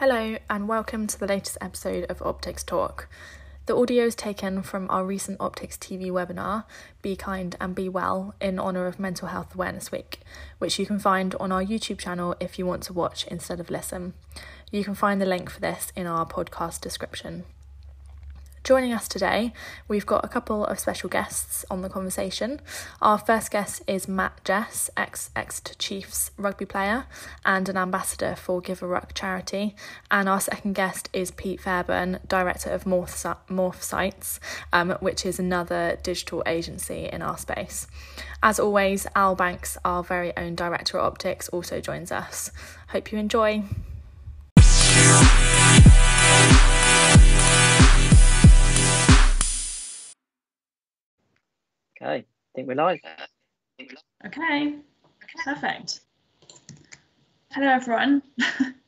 Hello, and welcome to the latest episode of Optics Talk. The audio is taken from our recent Optics TV webinar, Be Kind and Be Well, in honour of Mental Health Awareness Week, which you can find on our YouTube channel if you want to watch instead of listen. You can find the link for this in our podcast description. Joining us today, we've got a couple of special guests on the conversation. Our first guest is Matt Jess, ex Exeter Chiefs rugby player and an ambassador for Give a Ruck charity. And our second guest is Pete Fairburn, director of Morph, Morph Sites, um, which is another digital agency in our space. As always, Al Banks, our very own director of optics, also joins us. Hope you enjoy. Okay, I think we're live. Okay, perfect. Hello, everyone.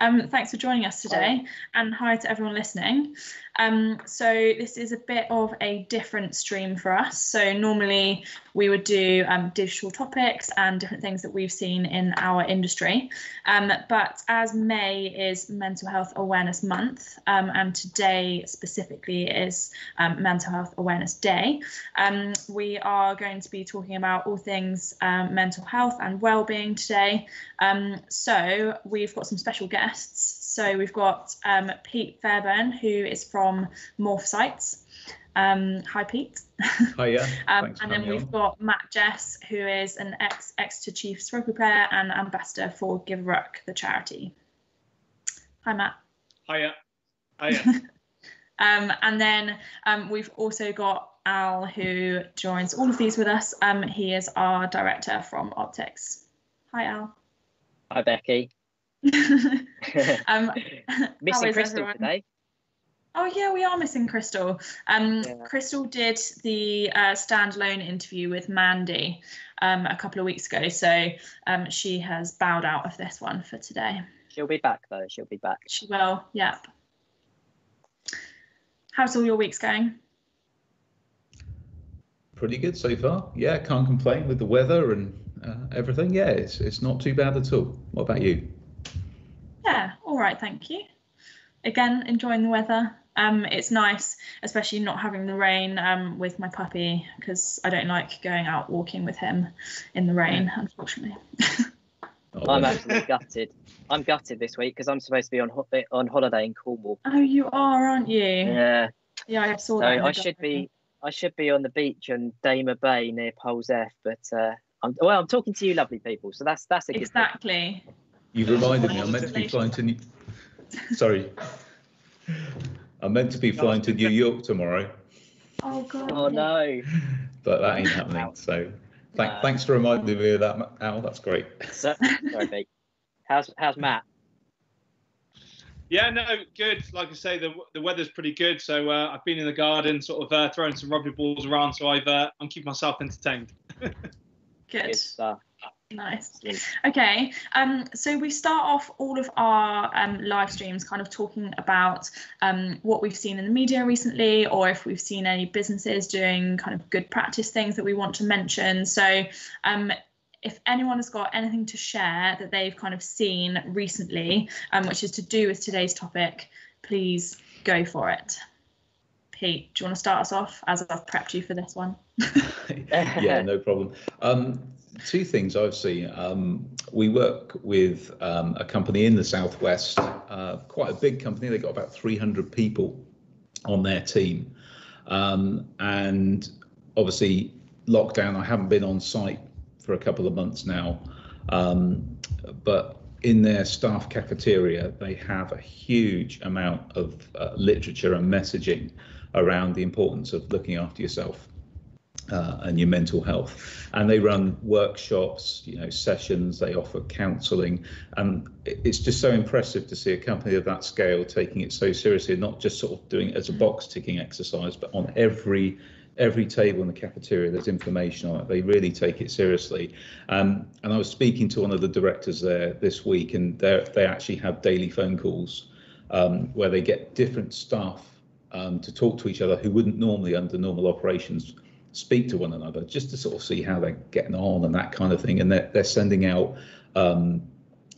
um, thanks for joining us today, and hi to everyone listening. Um, so this is a bit of a different stream for us. So normally we would do um, digital topics and different things that we've seen in our industry. Um, but as May is Mental Health Awareness Month, um, and today specifically is um, Mental Health Awareness Day, um, we are going to be talking about all things mental health and well-being today. so we've got some special guests. So we've got um, Pete Fairburn, who is from Morph Sites. Um, hi, Pete. Hi, yeah. um, and then we've on. got Matt Jess, who is an ex Exeter Chiefs rugby player and ambassador for Give Ruck, the charity. Hi, Matt. Hiya. Hiya. um, and then um, we've also got Al, who joins all of these with us. Um, he is our director from Optics. Hi, Al. Hi, Becky. um, missing Crystal everyone? today. Oh yeah, we are missing Crystal. Um, yeah. Crystal did the uh, standalone interview with Mandy um, a couple of weeks ago, so um, she has bowed out of this one for today. She'll be back though. She'll be back. She will. Yep. How's all your weeks going? Pretty good so far. Yeah, can't complain with the weather and uh, everything. Yeah, it's it's not too bad at all. What about you? Yeah, all right, thank you. Again, enjoying the weather. Um, it's nice, especially not having the rain um, with my puppy because I don't like going out walking with him in the rain, unfortunately. oh, I'm absolutely gutted. I'm gutted this week because I'm supposed to be on ho- on holiday in Cornwall. Oh, you are, aren't you? Yeah. Yeah, I saw so that. I should be I should be on the beach on Daymer Bay near Polzeath, but uh, I'm, well, I'm talking to you, lovely people. So that's that's a exactly. You've reminded me. I'm meant to be flying to. New... Sorry, I'm meant to be flying to New York tomorrow. Oh God. Oh no. But that ain't happening. So, th- no. thanks for reminding me of that, Al. That's great. So, sorry, Pete. How's how's Matt? Yeah, no, good. Like I say, the the weather's pretty good. So uh, I've been in the garden, sort of uh, throwing some rugby balls around. So I've uh, I'm keeping myself entertained. good. good stuff. Nice. Okay. Um, so we start off all of our um, live streams kind of talking about um, what we've seen in the media recently, or if we've seen any businesses doing kind of good practice things that we want to mention. So um, if anyone has got anything to share that they've kind of seen recently, um, which is to do with today's topic, please go for it. Pete, do you want to start us off as I've prepped you for this one? yeah, no problem. Um, two things I've seen. Um, we work with um, a company in the southwest, uh, quite a big company. They've got about 300 people on their team, um, and obviously lockdown. I haven't been on site for a couple of months now, um, but in their staff cafeteria, they have a huge amount of uh, literature and messaging around the importance of looking after yourself uh, and your mental health. And they run workshops, you know, sessions. They offer counselling, and it's just so impressive to see a company of that scale taking it so seriously, not just sort of doing it as a box ticking exercise, but on every every table in the cafeteria there's information on it they really take it seriously um, and i was speaking to one of the directors there this week and they actually have daily phone calls um, where they get different staff um, to talk to each other who wouldn't normally under normal operations speak to one another just to sort of see how they're getting on and that kind of thing. And they're, they're sending out um,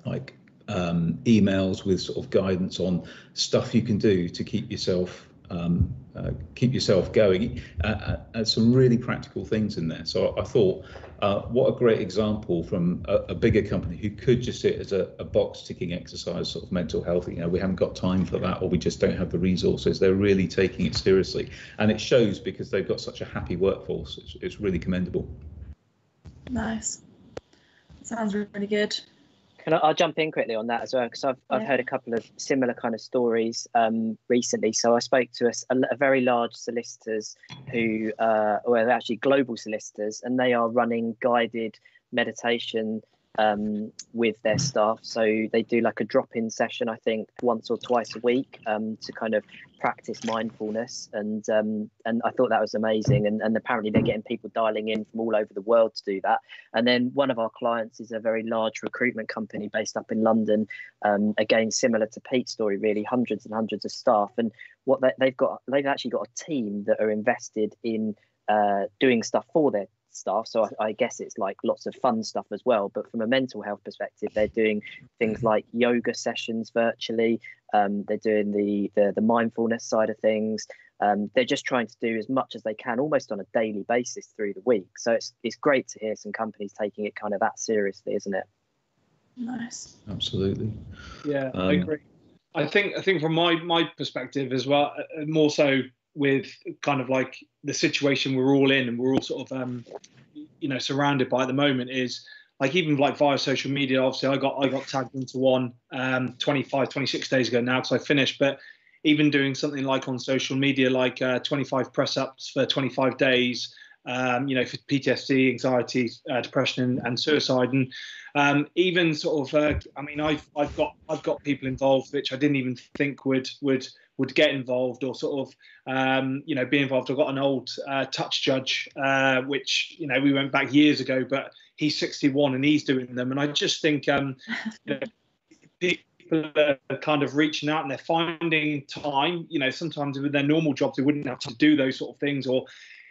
like um, emails with sort of guidance on stuff you can do to keep yourself um, uh, keep yourself going. Uh, uh, uh, some really practical things in there. So I thought, uh, what a great example from a, a, bigger company who could just sit as a, a, box ticking exercise, sort of mental health. You know, we haven't got time for that, or we just don't have the resources. They're really taking it seriously, and it shows because they've got such a happy workforce. It's, it's really commendable. Nice. Sounds really good. Can I, I'll jump in quickly on that as well because I've yeah. I've heard a couple of similar kind of stories um, recently. So I spoke to a, a, very large solicitors who, uh, well, actually global solicitors, and they are running guided meditation um, with their staff. So they do like a drop-in session, I think, once or twice a week um, to kind of practice mindfulness. And um, and I thought that was amazing. And, and apparently they're getting people dialing in from all over the world to do that. And then one of our clients is a very large recruitment company based up in London. Um, again, similar to Pete's story, really, hundreds and hundreds of staff. And what they, they've got, they've actually got a team that are invested in uh, doing stuff for their stuff. So I, I, guess it's like lots of fun stuff as well. But from a mental health perspective, they're doing things like yoga sessions virtually. Um, they're doing the, the, the mindfulness side of things. Um, they're just trying to do as much as they can, almost on a daily basis through the week. So it's it's great to hear some companies taking it kind of that seriously, isn't it? Nice. Absolutely. Yeah, um, I agree. I think I think from my my perspective as well, uh, more so with kind of like the situation we're all in and we're all sort of um, you know surrounded by at the moment is like even like via social media obviously i got i got tagged into one um 25 26 days ago now because i finished but even doing something like on social media like uh, 25 press ups for 25 days um, you know for ptsd anxiety uh, depression and, and, suicide and um, even sort of uh, i mean i've i've got i've got people involved which i didn't even think would would would get involved or sort of um, you know be involved. I've got an old uh, touch judge, uh, which you know we went back years ago, but he's 61 and he's doing them, and I just think um, you know, people are kind of reaching out and they're finding time. You know, sometimes with their normal jobs they wouldn't have to do those sort of things or.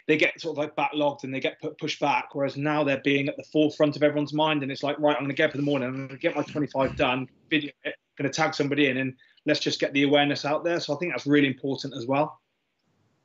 They get sort of like backlogged and they get put pushed back, whereas now they're being at the forefront of everyone's mind, and it's like, right, I'm going to get up in the morning, I'm going to get my 25 done, video it, going to tag somebody in, and let's just get the awareness out there. So I think that's really important as well.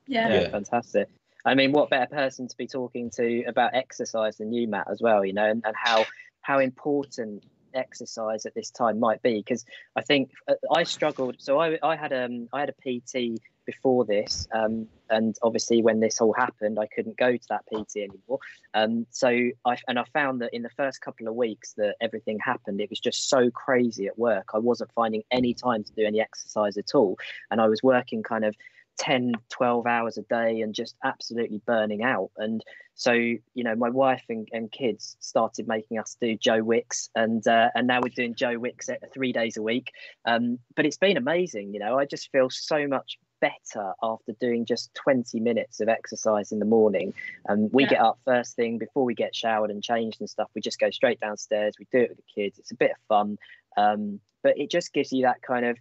Yeah. yeah, fantastic. I mean, what better person to be talking to about exercise than you, Matt, as well? You know, and, and how how important exercise at this time might be because I think uh, I struggled. So I, I had um I had a PT before this, um, and obviously when this all happened, I couldn't go to that PT anymore. Um, so I and I found that in the first couple of weeks that everything happened, it was just so crazy at work. I wasn't finding any time to do any exercise at all, and I was working kind of 10 12 hours a day and just absolutely burning out and so you know my wife and, and kids started making us do joe wicks and uh, and now we're doing joe wicks at three days a week um, but it's been amazing you know i just feel so much better after doing just 20 minutes of exercise in the morning and um, we yeah. get up first thing before we get showered and changed and stuff we just go straight downstairs we do it with the kids it's a bit of fun um, but it just gives you that kind of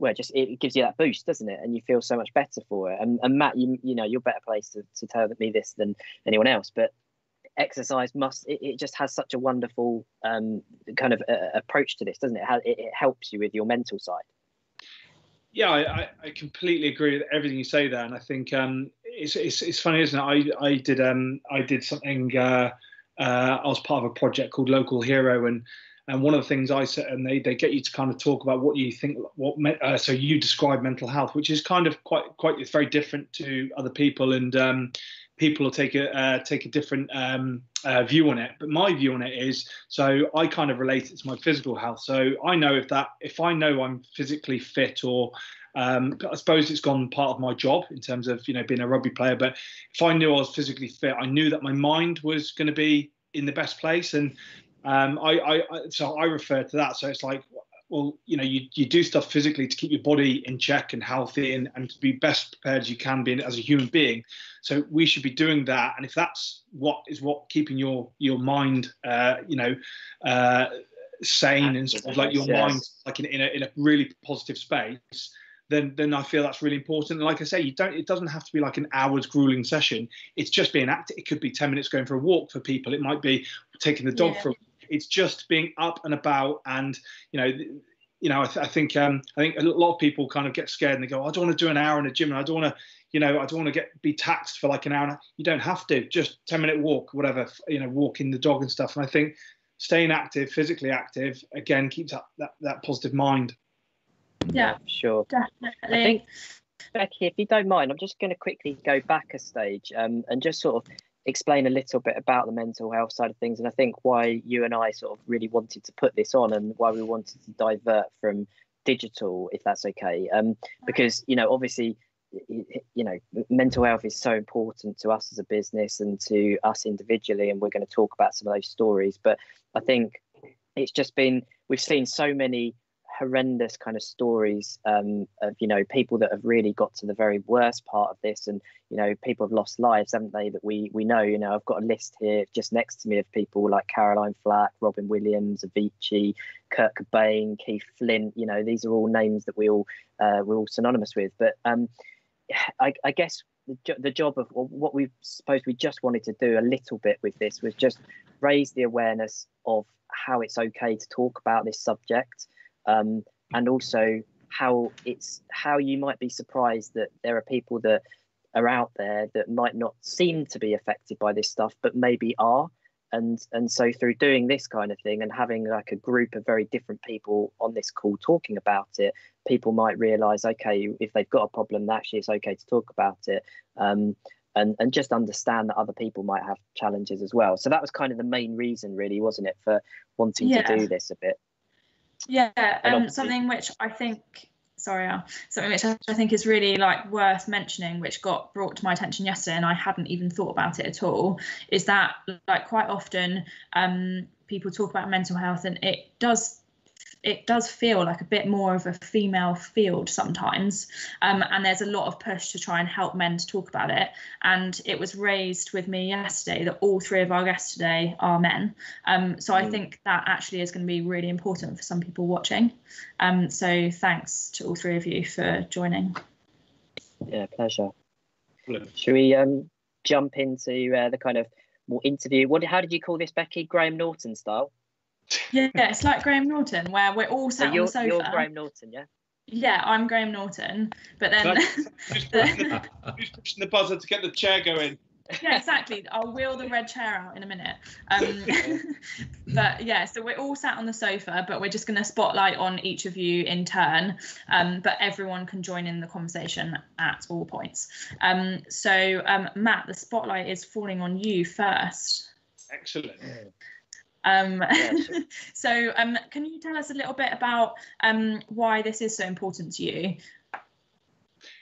well, just it gives you that boost, doesn't it? And you feel so much better for it. And, and Matt, you you know, you're better placed to, to tell me this than anyone else, but exercise must it, it just has such a wonderful um, kind of uh, approach to this, doesn't it? it? It helps you with your mental side. Yeah, I, I completely agree with everything you say there, and I think um, it's, it's it's funny, isn't it? I I did um I did something. Uh, uh, I was part of a project called Local Hero, and and one of the things I said, and they, they get you to kind of talk about what you think, what uh, so you describe mental health, which is kind of quite quite it's very different to other people, and um, people will take a uh, take a different um, uh, view on it. But my view on it is, so I kind of relate it to my physical health. So I know if that if I know I'm physically fit or um, I suppose it's gone part of my job in terms of you know being a rugby player. But if I knew I was physically fit, I knew that my mind was going to be in the best place. And um, I, I, so I refer to that. So it's like, well, you know, you, you do stuff physically to keep your body in check and healthy and, and to be best prepared as you can be as a human being. So we should be doing that. And if that's what is what keeping your your mind, uh, you know, uh, sane and sort of like your yes. mind like in, in, a, in a really positive space, then then I feel that's really important. And like I say, you don't it doesn't have to be like an hour's grueling session. It's just being active. It could be 10 minutes going for a walk for people. It might be taking the dog yeah. for a it's just being up and about and you know you know, I, th- I think um, I think a lot of people kind of get scared and they go, I don't want to do an hour in a gym, and I don't want to, you know, I don't want to get be taxed for like an hour. You don't have to. Just ten minute walk, whatever, you know, walking the dog and stuff. And I think staying active, physically active, again keeps that that, that positive mind. Yeah, sure. definitely. I think Becky, if you don't mind, I'm just going to quickly go back a stage um, and just sort of explain a little bit about the mental health side of things. And I think why you and I sort of really wanted to put this on and why we wanted to divert from digital if that's okay. Um, because you know obviously you know mental health is so important to us as a business and to us individually and we're going to talk about some of those stories. But I think it's just been we've seen so many horrendous kind of stories um, of you know people that have really got to the very worst part of this, and you know people have lost lives, haven't they? That we we know. You know, I've got a list here just next to me of people like Caroline Flack, Robin Williams, Avicii, Kurt Cobain, Keith Flint. You know, these are all names that we all uh, we're all synonymous with. But um, I, I guess the, the job of what we suppose we just wanted to do a little bit with this was just raise the awareness of how it's okay to talk about this subject um, and also how it's how you might be surprised that there are people that are out there that might not seem to be affected by this stuff but maybe are. And and so through doing this kind of thing and having like a group of very different people on this call talking about it people might realize okay if they've got a problem actually it's okay to talk about it. Um, and and just understand that other people might have challenges as well. So that was kind of the main reason really wasn't it for wanting yeah. to do this a bit yeah, um, something which I think, sorry, Al, something which I think is really like worth mentioning, which got brought to my attention yesterday, and I hadn't even thought about it at all, is that like quite often um, people talk about mental health, and it does it does feel like a bit more of a female field sometimes. Um, and there's a lot of push to try and help men to talk about it. And it was raised with me yesterday that all three of our guests today are men. Um, so I mm. think that actually is going to be really important for some people watching. Um, so thanks to all three of you for joining. Yeah, pleasure. Should we um, jump into uh, the kind of more interview? What? How did you call this, Becky? Graham Norton style? Yeah, it's like Graham Norton, where we're all sat so on the sofa. You're Graham Norton, yeah. Yeah, I'm Graham Norton, but then who's, pushing the, pushing the buzzer to get the chair going? yeah, exactly. I'll wheel the red chair out in a minute. Um, but yeah, so we're all sat on the sofa, but we're just going to spotlight on each of you in turn. Um, but everyone can join in the conversation at all points. Um, so um, Matt, the spotlight is falling on you first. Excellent. Um, so, um, can you tell us a little bit about um, why this is so important to you?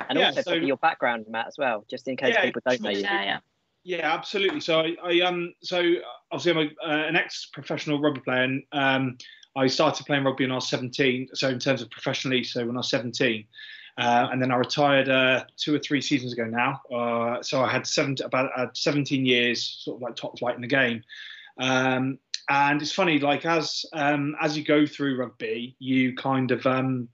And yeah, also so, your background, Matt, as well, just in case yeah, people don't know you. Yeah, yeah. Yeah, absolutely. So I, I um, so obviously I'm a, uh, an ex-professional rugby player, and um, I started playing rugby when I was 17. So in terms of professionally, so when I was 17, uh, and then I retired uh, two or three seasons ago now. Uh, so I had seven, about uh, 17 years, sort of like top flight in the game. Um, and it's funny, like as um, as you go through rugby, you kind of um,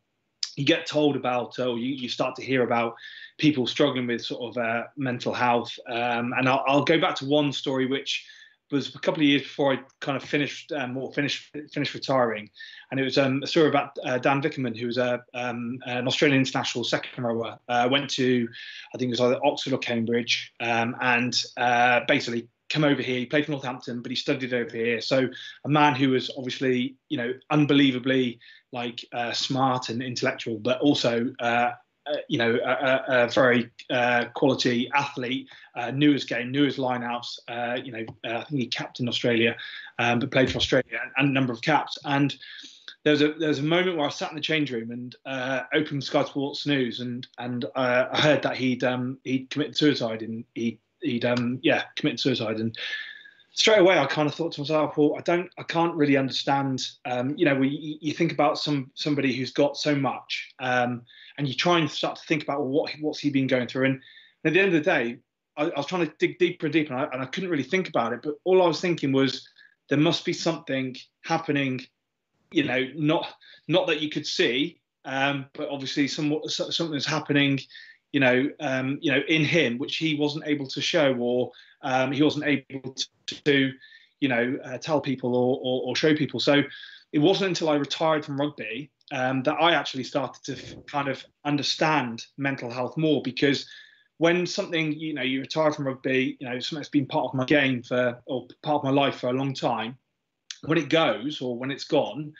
you get told about, or you, you start to hear about people struggling with sort of uh, mental health. Um, and I'll, I'll, go back to one story which was a couple of years before I kind of finished um, or finished finished retiring, and it was um, a story about uh, Dan Vickerman, who was a, um, an Australian international second rower. Uh, went to, I think it was either Oxford or Cambridge, um, and uh, basically come over here. He played for Northampton, but he studied over here. So a man who was obviously, you know, unbelievably like uh, smart and intellectual, but also, uh, uh, you know, a, a very uh, quality athlete. Uh, knew his game, knew his lineouts. Uh, you know, I think he captained Australia, um, but played for Australia and, a number of caps. And there was a there was a moment where I sat in the change room and opened Sky Sports News, and and I heard that he'd um, he'd committed suicide and he he'd um yeah committed suicide and straight away I kind of thought to myself, well, I don't, I can't really understand. Um, you know, we, you think about some somebody who's got so much, um, and you try and start to think about well, what what's he been going through. And at the end of the day, I, I was trying to dig deeper and deeper, and I, and I, couldn't really think about it. But all I was thinking was there must be something happening. You know, not not that you could see, um, but obviously some something that's happening you know, um, you know, in him, which he wasn't able to show, or um, he wasn't able to, you know, uh, tell people or, or, or, show people. So it wasn't until I retired from rugby um, that I actually started to kind of understand mental health more because when something you know you retire from rugby, you know something that's been part of my game for or part of my life for a long time, when it goes or when it's gone,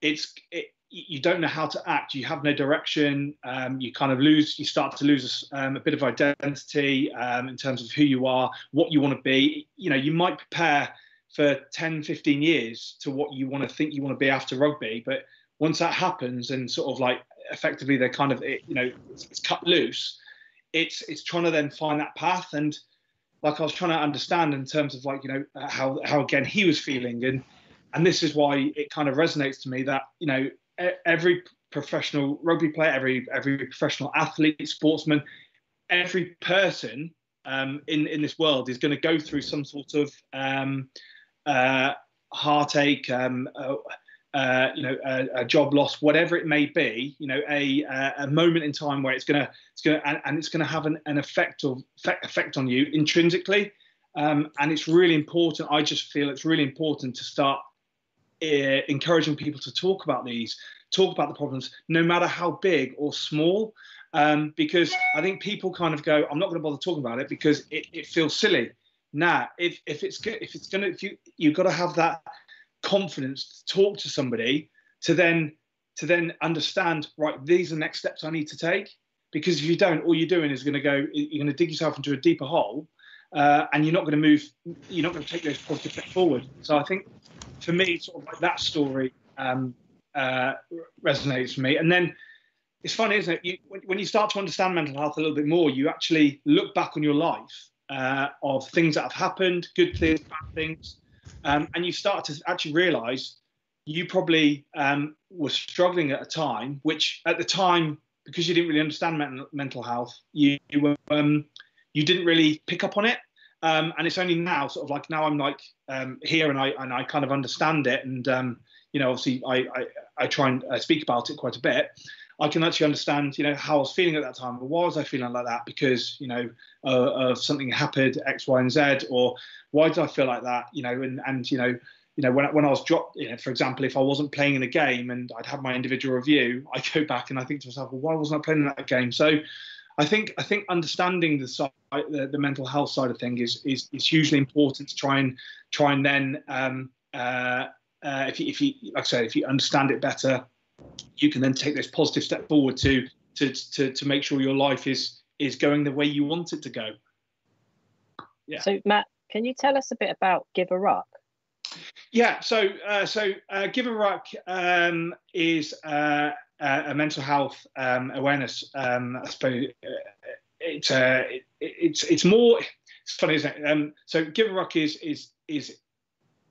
it's it, you don't know how to act. You have no direction. Um, you kind of lose. You start to lose um, a bit of identity um, in terms of who you are, what you want to be. You know, you might prepare for 10, 15 years to what you want to think you want to be after rugby, but once that happens and sort of like effectively they're kind of you know it's, it's cut loose, it's it's trying to then find that path and like I was trying to understand in terms of like you know how how again he was feeling and and this is why it kind of resonates to me that you know every professional rugby player, every every professional athlete, sportsman, every person um, in in this world is going to go through some sort of um, uh, heartache, um, uh, uh, you know, a, a, job loss, whatever it may be. You know, a a moment in time where it's gonna it's gonna and, and it's gonna have an, an effect of effect on you intrinsically. Um, and it's really important. I just feel it's really important to start uh, encouraging people to talk about these, talk about the problems, no matter how big or small. Um, because I think people kind of go, I'm not going to bother talking about it because it, it feels silly. Nah, if, if it's good, if it's going to, if you you've got to have that confidence to talk to somebody to then to then understand right these are the next steps i need to take because if you don't all you're doing is going to go you're going to dig yourself into a deeper hole uh, and you're not going to move you're not going to take those positive steps forward so i think for me, sort of like that story um, uh, resonates for me. And then it's funny, isn't it? You, when, when, you start to understand mental health a little bit more, you actually look back on your life uh, of things that have happened, good things, bad things, um, and you start to actually realise you probably um, were struggling at a time, which at the time, because you didn't really understand men- mental health, you, you were um, you didn't really pick up on it. Um, and it's only now, sort of like now, I'm like um, here, and I and I kind of understand it, and um, you know, obviously, I, I, I try and uh, speak about it quite a bit. I can actually understand, you know, how I was feeling at that time. why was I feeling like that? Because you know, uh, of something happened X, Y, and Z, or why did I feel like that? You know, and and you know, you know, when when I was dropped, you know, for example, if I wasn't playing in a game and I'd have my individual review, I go back and I think to myself, well, why wasn't I playing in that game? So I think I think understanding the side, the, the mental health side of things is, is is hugely important to try and try and then um, uh, uh, if you, if you like I said if you understand it better, you can then take this positive step forward to to to to make sure your life is is going the way you want it to go. Yeah. So Matt, can you tell us a bit about Give a Ruck? Yeah, so uh, so uh, Give a Ruck um, is uh, a mental health um, awareness. Um, I suppose uh, it's uh, it, it's it's more. It's funny, isn't it? Um, so Give a Ruck is is is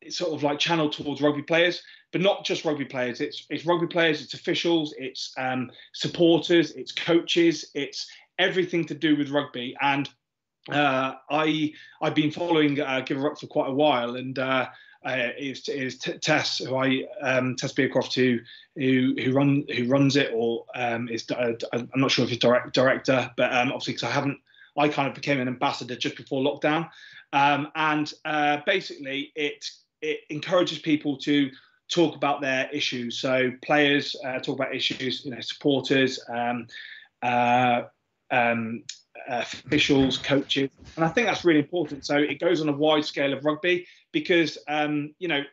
it's sort of like channeled towards rugby players, but not just rugby players. It's it's rugby players, it's officials, it's um, supporters, it's coaches, it's everything to do with rugby. And uh, I I've been following Give a Ruck for quite a while, and uh, is, is Tess, who I um, Tess Beercroft, who who who run who runs it, or um, is uh, I'm not sure if he's direct, director, but um, obviously because I haven't, I kind of became an ambassador just before lockdown, um, and uh, basically it it encourages people to talk about their issues. So players uh, talk about issues, you know, supporters. Um, uh, um, officials, coaches, and I think that's really important. So it goes on a wide scale of rugby because um, you know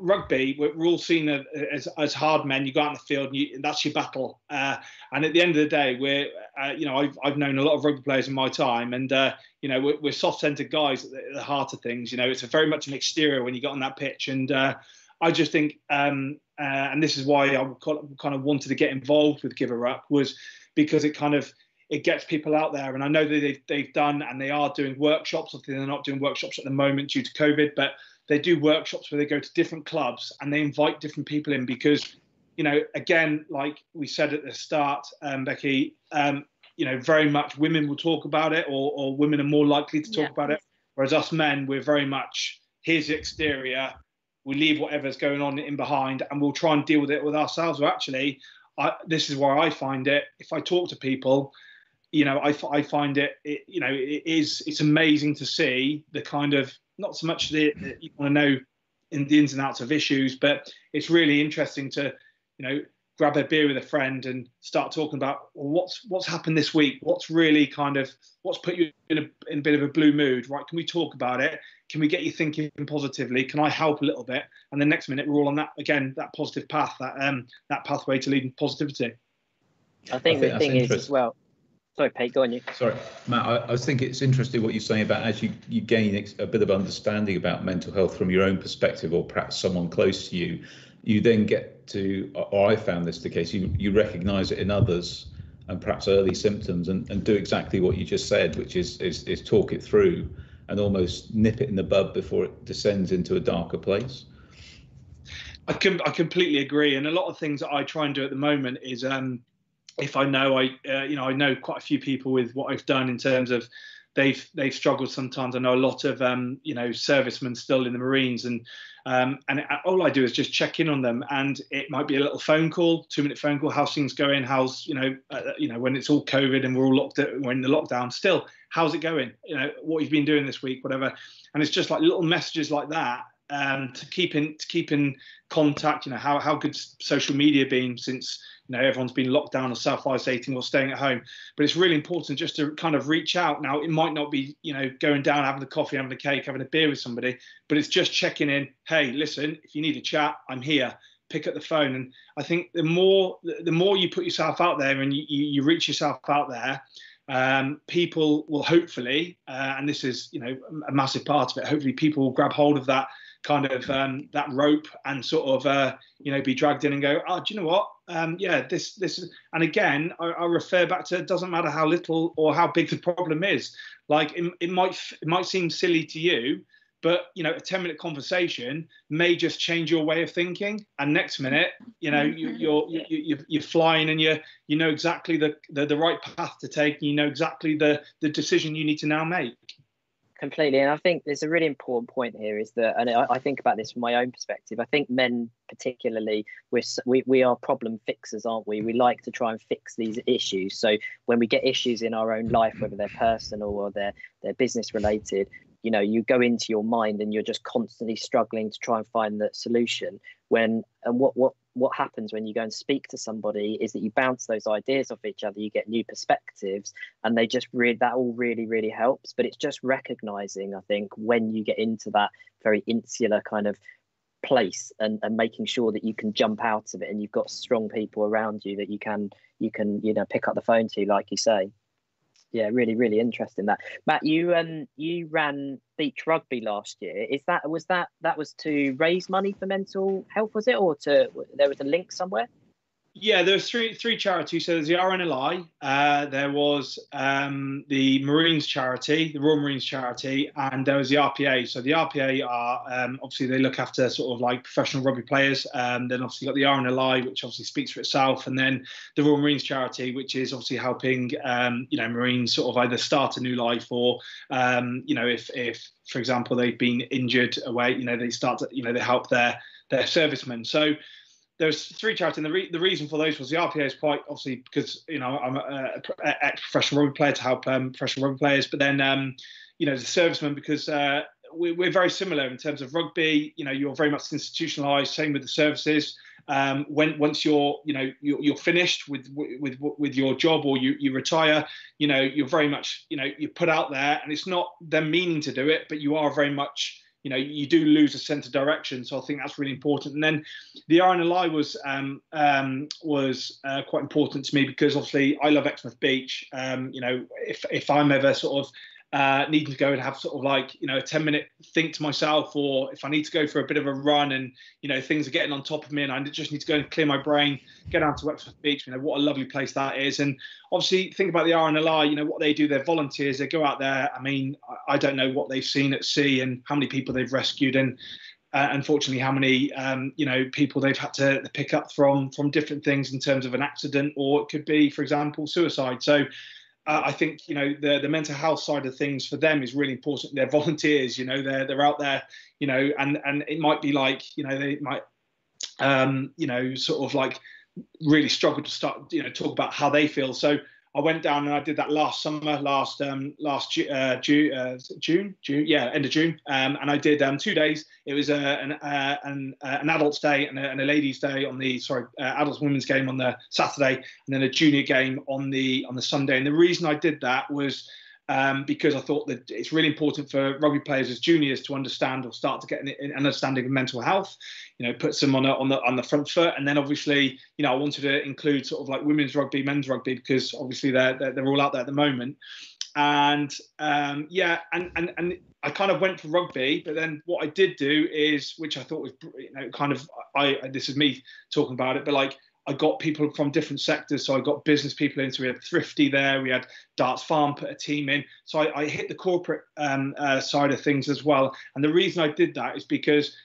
rugby we're, all seen as, as hard men. You go out in the field, and, you, and that's your battle. Uh, and at the end of the day, we're uh, you know I've, I've known a lot of rugby players in my time, and uh, you know we're, we're soft-centered guys at the, heart of things. You know it's very much an exterior when you get on that pitch, and uh, I just think, um, uh, and this is why I kind of wanted to get involved with Give Ruck was because it kind of it gets people out there. And I know that they've, they've done and they are doing workshops. Obviously, they're not doing workshops at the moment due to COVID, but they do workshops where they go to different clubs and they invite different people in because, you know, again, like we said at the start, um, Becky, um, you know, very much women will talk about it or, or women are more likely to talk yeah. about it. Whereas us men, we're very much here's the exterior, we leave whatever's going on in behind and we'll try and deal with it with ourselves. Well, actually, I, this is where I find it. If I talk to people, you know, I, I find it, it, you know, it is, it's amazing to see the kind of, not so much the, the you want to know in the ins and outs of issues, but it's really interesting to, you know, grab a beer with a friend and start talking about well, what's what's happened this week? What's really kind of what's put you in a, in a bit of a blue mood? Right can we talk about it? Can we get you thinking positively? Can i help a little bit? And the next minute we're all on that again that positive path that um that pathway to leading positivity. I think, I think the thing is as well Sorry, Pete, go on you. Sorry, Matt, I, I think it's interesting what you're saying about as you, you gain a bit of understanding about mental health from your own perspective or perhaps someone close to you, you then get to, or I found this the case, you, you recognize it in others and perhaps early symptoms and, and do exactly what you just said, which is, is, is talk it through and almost nip it in the bud before it descends into a darker place. I can I completely agree, and a lot of things that I try and do at the moment is um, if I know I uh, you know I know quite a few people with what I've done in terms of they've they've struggled sometimes. I know a lot of um, you know servicemen still in the Marines, and um, and all I do is just check in on them, and it might be a little phone call, two minute phone call, how's things going, how's you know uh, you know when it's all COVID and we're all locked at, in the lockdown, still how's it going, you know what you've been doing this week, whatever, and it's just like little messages like that um, to keep in to keep in contact. You know how how good social media been since you know everyone's been locked down or self isolating or staying at home. But it's really important just to kind of reach out. Now it might not be you know going down having a coffee having a cake having a beer with somebody but it's just checking in. Hey listen if you need a chat i'm here. Pick up the phone. And i think the more the more you put yourself out there and you, you reach yourself out there um, people will hopefully uh, and this is you know a massive part of it hopefully people will grab hold of that kind of um, that rope and sort of uh, you know be dragged in and go oh do you know what? Um, yeah this this and again I, I, refer back to it doesn't matter how little or how big the problem is. Like it, it might it might seem silly to you but you know a 10 minute conversation may just change your way of thinking. And next minute you know you, are you're, you, you're flying and you you know exactly the, the the right path to take. You know exactly the the decision you need to now make completely. And i think there's a really important point here is that and i, I think about this from my own perspective i think men particularly we're, we, we are problem fixers aren't we? We like to try and fix these issues. So when we get issues in our own life whether they're personal or they're they're business related you know you go into your mind and you're just constantly struggling to try and find the solution. When and what what what happens when you go and speak to somebody is that you bounce those ideas off each other you get new perspectives and they just really that all really really helps. But it's just recognizing i think when you get into that very insular kind of place and, and making sure that you can jump out of it and you've got strong people around you that you can you can you know pick up the phone to like you say yeah, really, really interesting that. Matt, you um you ran beach rugby last year. Is that was that that was to raise money for mental health, was it, or to there was a link somewhere? Yeah, there's three three charities. So there's the RNLI, uh, there was um, the Marines charity, the Royal Marines charity, and there was the RPA. So the RPA are um, obviously they look after sort of like professional rugby players. Um, then obviously got the RNLI, which obviously speaks for itself, and then the Royal Marines charity, which is obviously helping um, you know Marines sort of either start a new life or um, you know if if for example they've been injured away, you know they start to, you know they help their their servicemen. So there's three charities, and the, re- the reason for those was the RPA is quite obviously because you know I'm a, a, a professional rugby player to help um, professional rugby players, but then um, you know as a serviceman because uh, we, we're very similar in terms of rugby. You know you're very much institutionalised. Same with the services. Um, when once you're you know you're, you're, finished with with with your job or you you retire, you know you're very much you know you're put out there, and it's not them meaning to do it, but you are very much you know you do lose a sense of direction. So I think that's really important. And then the RNLI was um, um, was uh, quite important to me because obviously I love Exmouth Beach. Um, you know, if if I'm ever sort of uh, needing to go and have sort of like you know a 10 minute think to myself or if i need to go for a bit of a run and you know things are getting on top of me and i just need to go and clear my brain get down to Exmouth beach you know what a lovely place that is. And obviously think about the rnli you know what they do they're volunteers they go out there. I mean i don't know what they've seen at sea and how many people they've rescued and uh, unfortunately how many um, you know people they've had to pick up from from different things in terms of an accident or it could be for example suicide. So uh, I think you know the the mental health side of things for them is really important. They're volunteers, you know, they're they're out there, you know, and and it might be like you know they might, um, you know, sort of like really struggle to start you know talk about how they feel. So I went down and I did that last summer, last um, last uh, June, uh, June, June, yeah, end of June, um, and I did um, two days. It was uh, an uh, an, uh, an adults day and a, and a ladies day on the sorry uh, adults women's game on the Saturday, and then a junior game on the on the Sunday. And the reason I did that was um, because I thought that it's really important for rugby players as juniors to understand or start to get an, an, understanding of mental health. You know, puts them on a, on the on the front foot, and then obviously, you know, I wanted to include sort of like women's rugby, men's rugby, because obviously they're they're, they're all out there at the moment. And um, yeah, and and and I kind of went for rugby, but then what I did do is, which I thought was, you know, kind of, I this is me talking about it, but like I got people from different sectors. So I got business people in. So we had Thrifty there. We had Darts Farm put a team in. So I, I hit the corporate um, uh, side of things as well. And the reason I did that is because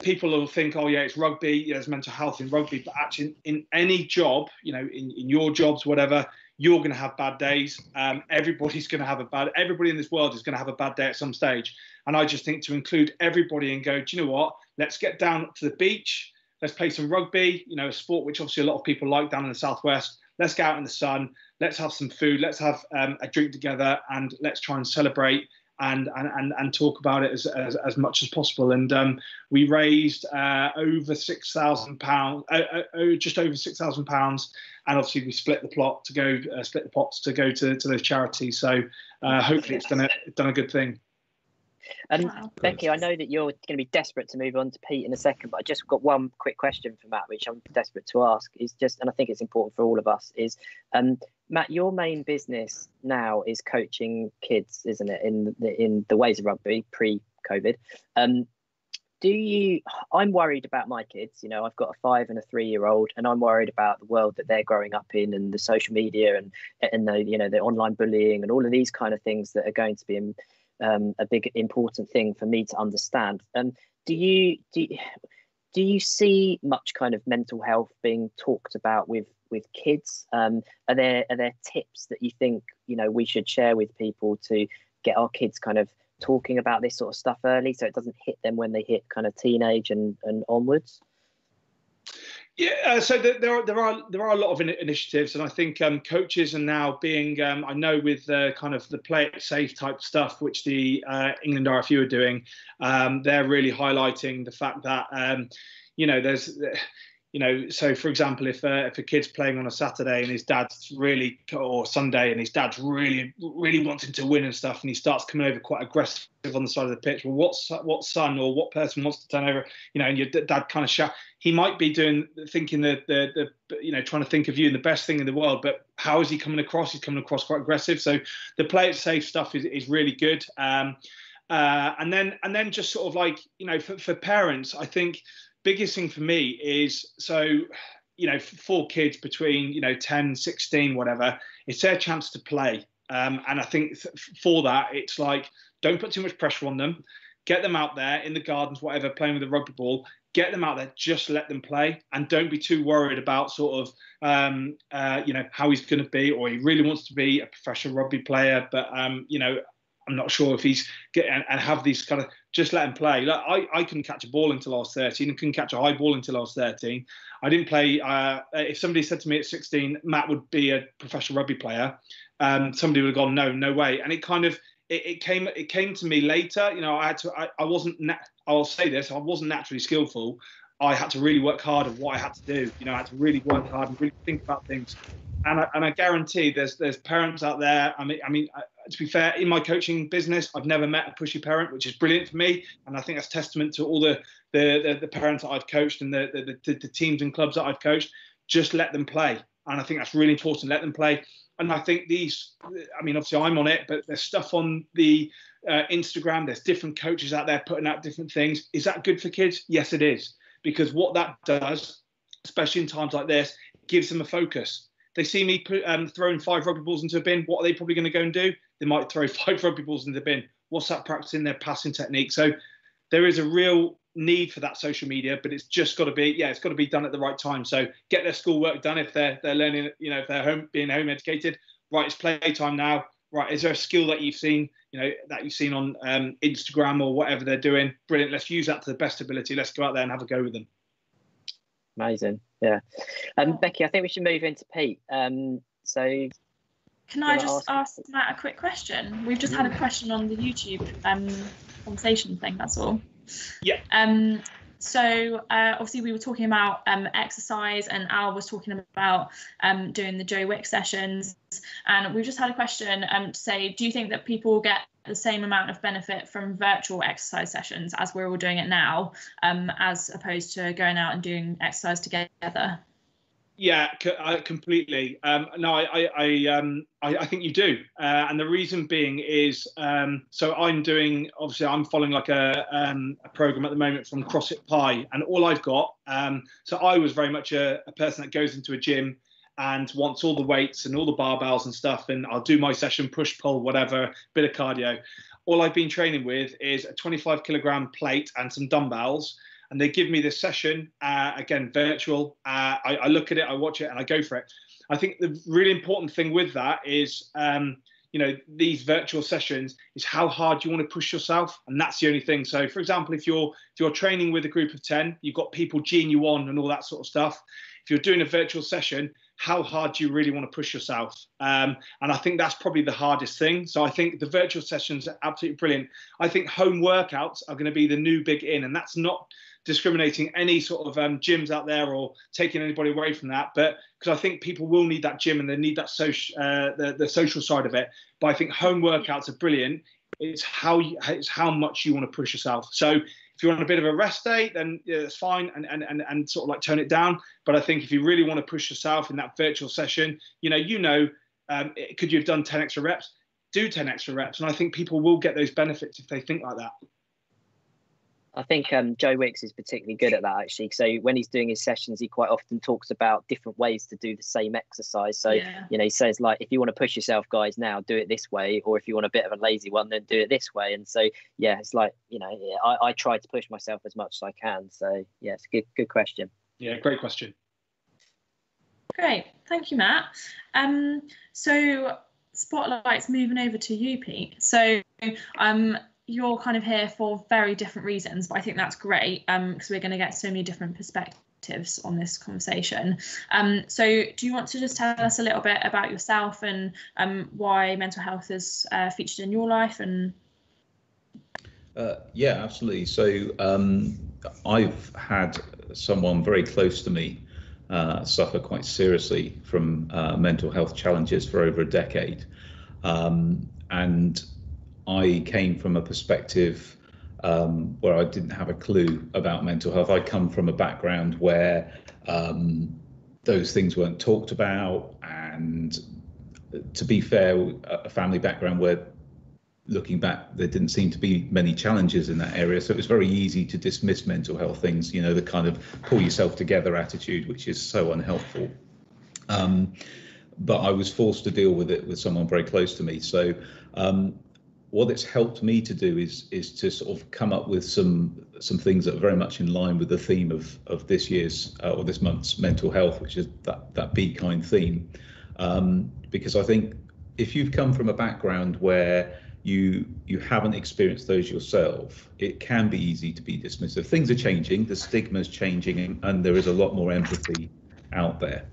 people will think, oh yeah, it's rugby. Yeah, there's mental health in rugby, but actually in, in any job, you know, in, in your jobs, whatever, you're going to have bad days. Um, everybody's going to have a bad. Everybody in this world is going to have a bad day at some stage. And I just think to include everybody and go, do you know what? Let's get down to the beach Let's play some rugby, you know, a sport which obviously a lot of people like down in the southwest. Let's go out in the sun. Let's have some food. Let's have um, a drink together, and let's try and celebrate and and and, and talk about it as, as, as much as possible. And um, we raised uh, over six thousand pounds, uh, uh, oh, just over six thousand pounds, and obviously we split the plot to go uh, split the pots to go to, to those charities. So uh, hopefully it's done a done a good thing. Um, wow. Becky, I know that you're going to be desperate to move on to Pete in a second, but I just got one quick question for Matt, which I'm desperate to ask. Is just, and I think it's important for all of us. Is um, Matt, your main business now is coaching kids, isn't it? In the, in the ways of rugby pre-COVID. Um, do you? I'm worried about my kids. You know, I've got a five and a three-year-old, and I'm worried about the world that they're growing up in, and the social media, and and the you know the online bullying, and all of these kind of things that are going to be in, um, a big important thing for me to understand. Um, do you do you, do you see much kind of mental health being talked about with with kids? Um, are there are there tips that you think you know we should share with people to get our kids kind of talking about this sort of stuff early so it doesn't hit them when they hit kind of teenage and, and onwards? Yeah, uh, so there are there are there are a lot of initiatives, and I think um, coaches are now being. Um, I know with the kind of the play it safe type stuff, which the uh, England RFU are doing, um, they're really highlighting the fact that um, you know there's you know, so for example, if uh, if a kid's playing on a Saturday and his dad's really or Sunday and his dad's really really wanting to win and stuff, and he starts coming over quite aggressive on the side of the pitch, well, what what son or what person wants to turn over, you know, and your dad kind of shout, he might be doing thinking the, the the you know trying to think of you and the best thing in the world, but how is he coming across? He's coming across quite aggressive. So the play it safe stuff is is really good. Um, uh, and then and then just sort of like you know for, for parents, I think biggest thing for me is so you know for kids between you know 10 16 whatever it's their chance to play. Um, and i think th- for that it's like don't put too much pressure on them. Get them out there in the gardens whatever playing with a rugby ball. Get them out there just let them play. And don't be too worried about sort of um, uh, you know how he's going to be or he really wants to be a professional rugby player. But um, you know I'm not sure if he's get and, have these kind of just let him play. Like I, I couldn't catch a ball until I was 13 and couldn't catch a high ball until I was 13. I didn't play. Uh, if somebody said to me at 16, Matt would be a professional rugby player, um, somebody would have gone, no, no way. And it kind of it, it came it came to me later. You know, I had to. I, I wasn't. Na- I'll say this. I wasn't naturally skillful. I had to really work hard at what I had to do. You know, I had to really work hard and really think about things. And I, and I guarantee there's there's parents out there. I mean, I mean, to be fair, in my coaching business, I've never met a pushy parent, which is brilliant for me, and I think that's testament to all the the, the, the parents that I've coached and the, the, the, teams and clubs that I've coached. Just let them play, and I think that's really important. Let them play, and I think these. I mean, obviously I'm on it, but there's stuff on the uh, Instagram. There's different coaches out there putting out different things. Is that good for kids? Yes, it is, because what that does, especially in times like this, gives them a focus they see me put, um, throwing five rugby balls into a bin. What are they probably going to go and do? They might throw five rugby balls in the bin. What's that practicing their passing technique? So there is a real need for that social media, but it's just got to be yeah, it's got to be done at the right time. So get their schoolwork done if they're they're learning, you know, if they're home being home educated. Right, it's playtime now. Right, is there a skill that you've seen, you know, that you've seen on um, Instagram or whatever they're doing? Brilliant. Let's use that to the best ability. Let's go out there and have a go with them. Amazing. Yeah. Um, Becky, I think we should move into Pete. Um, so Can I just ask? ask Matt a quick question? We've just had a question on the YouTube um, conversation thing. That's all. Yeah. Um, so uh, obviously we were talking about um, exercise and Al was talking about um, doing the Joe Wick sessions and we've just had a question um, to say do you think that people get the same amount of benefit from virtual exercise sessions as we're all doing it now um, as opposed to going out and doing exercise together? Yeah, completely. Um, no, I, I, I, um, I, I, think you do, uh, and the reason being is um, so I'm doing obviously I'm following like a, um, a program at the moment from CrossFit Pi, and all I've got. Um, so I was very much a, a person that goes into a gym and wants all the weights and all the barbells and stuff, and I'll do my session, push, pull, whatever, bit of cardio. All I've been training with is a 25 kilogram plate and some dumbbells and they give me this session uh, again virtual. Uh, I, I, look at it i watch it and i go for it. I think the really important thing with that is um, you know these virtual sessions is how hard you want to push yourself and that's the only thing. So for example if you're if you're training with a group of 10 you've got people geeing you on and all that sort of stuff. If you're doing a virtual session how hard do you really want to push yourself? Um, and i think that's probably the hardest thing. So i think the virtual sessions are absolutely brilliant. I think home workouts are going to be the new big in and that's not discriminating any sort of um, gyms out there or taking anybody away from that. But because I think people will need that gym and they need that social, uh, the, the social side of it. But I think home workouts are brilliant. It's how you, it's how much you want to push yourself. So if you're on a bit of a rest day, then yeah, fine and, and, and, and sort of like tone it down. But I think if you really want to push yourself in that virtual session, you know, you know, um, could you have done 10 extra reps? Do 10 extra reps. And I think people will get those benefits if they think like that. I think um, Joe Wicks is particularly good at that actually. So when he's doing his sessions, he quite often talks about different ways to do the same exercise. So yeah. you know, he says like, if you want to push yourself, guys, now do it this way, or if you want a bit of a lazy one, then do it this way. And so yeah, it's like you know, yeah, I, I try to push myself as much as I can. So yeah, it's a good good question. Yeah, great question. Great, thank you, Matt. Um, so spotlight's moving over to you, Pete. So um, you're kind of here for very different reasons, but I think that's great because um, we're going to get so many different perspectives on this conversation. Um, so, do you want to just tell us a little bit about yourself and um, why mental health is uh, featured in your life? And uh, yeah, absolutely. So, um, I've had someone very close to me uh, suffer quite seriously from uh, mental health challenges for over a decade, um, and I came from a perspective um, where I didn't have a clue about mental health. I come from a background where um, those things weren't talked about, and to be fair, a family background where looking back, there didn't seem to be many challenges in that area. So it was very easy to dismiss mental health things, you know, the kind of pull yourself together attitude, which is so unhelpful. Um, but I was forced to deal with it with someone very close to me. So um, what it's helped me to do is is to sort of come up with some some things that are very much in line with the theme of of this year's uh, or this month's mental health, which is that that be kind theme. Um, because I think if you've come from a background where you you haven't experienced those yourself, it can be easy to be dismissive. Things are changing, the stigma is changing, and, and there is a lot more empathy out there.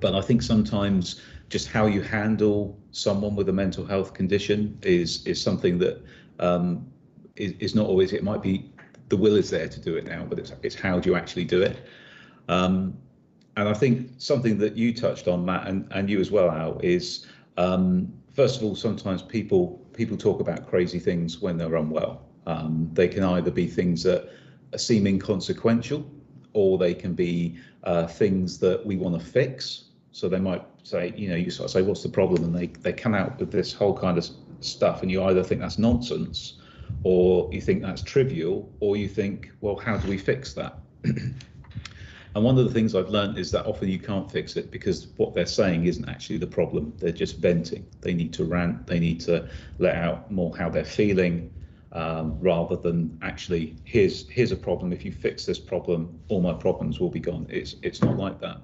But I think sometimes just how you handle someone with a mental health condition is is something that um, is, is not always. It might be the will is there to do it now, but it's it's how do you actually do it. Um, and I think something that you touched on, Matt, and, and you as well, Al, is um, first of all, sometimes people people talk about crazy things when they're unwell. Um, they can either be things that seem inconsequential, or they can be uh, things that we want to fix. So they might say, you know, you sort of say, what's the problem? And they, they come out with this whole kind of stuff, and you either think that's nonsense, or you think that's trivial, or you think, well, how do we fix that? and one of the things I've learned is that often you can't fix it because what they're saying isn't actually the problem. They're just venting. They need to rant. They need to let out more how they're feeling. Um, rather than actually here's here's a problem if you fix this problem all my problems will be gone it's it's not like that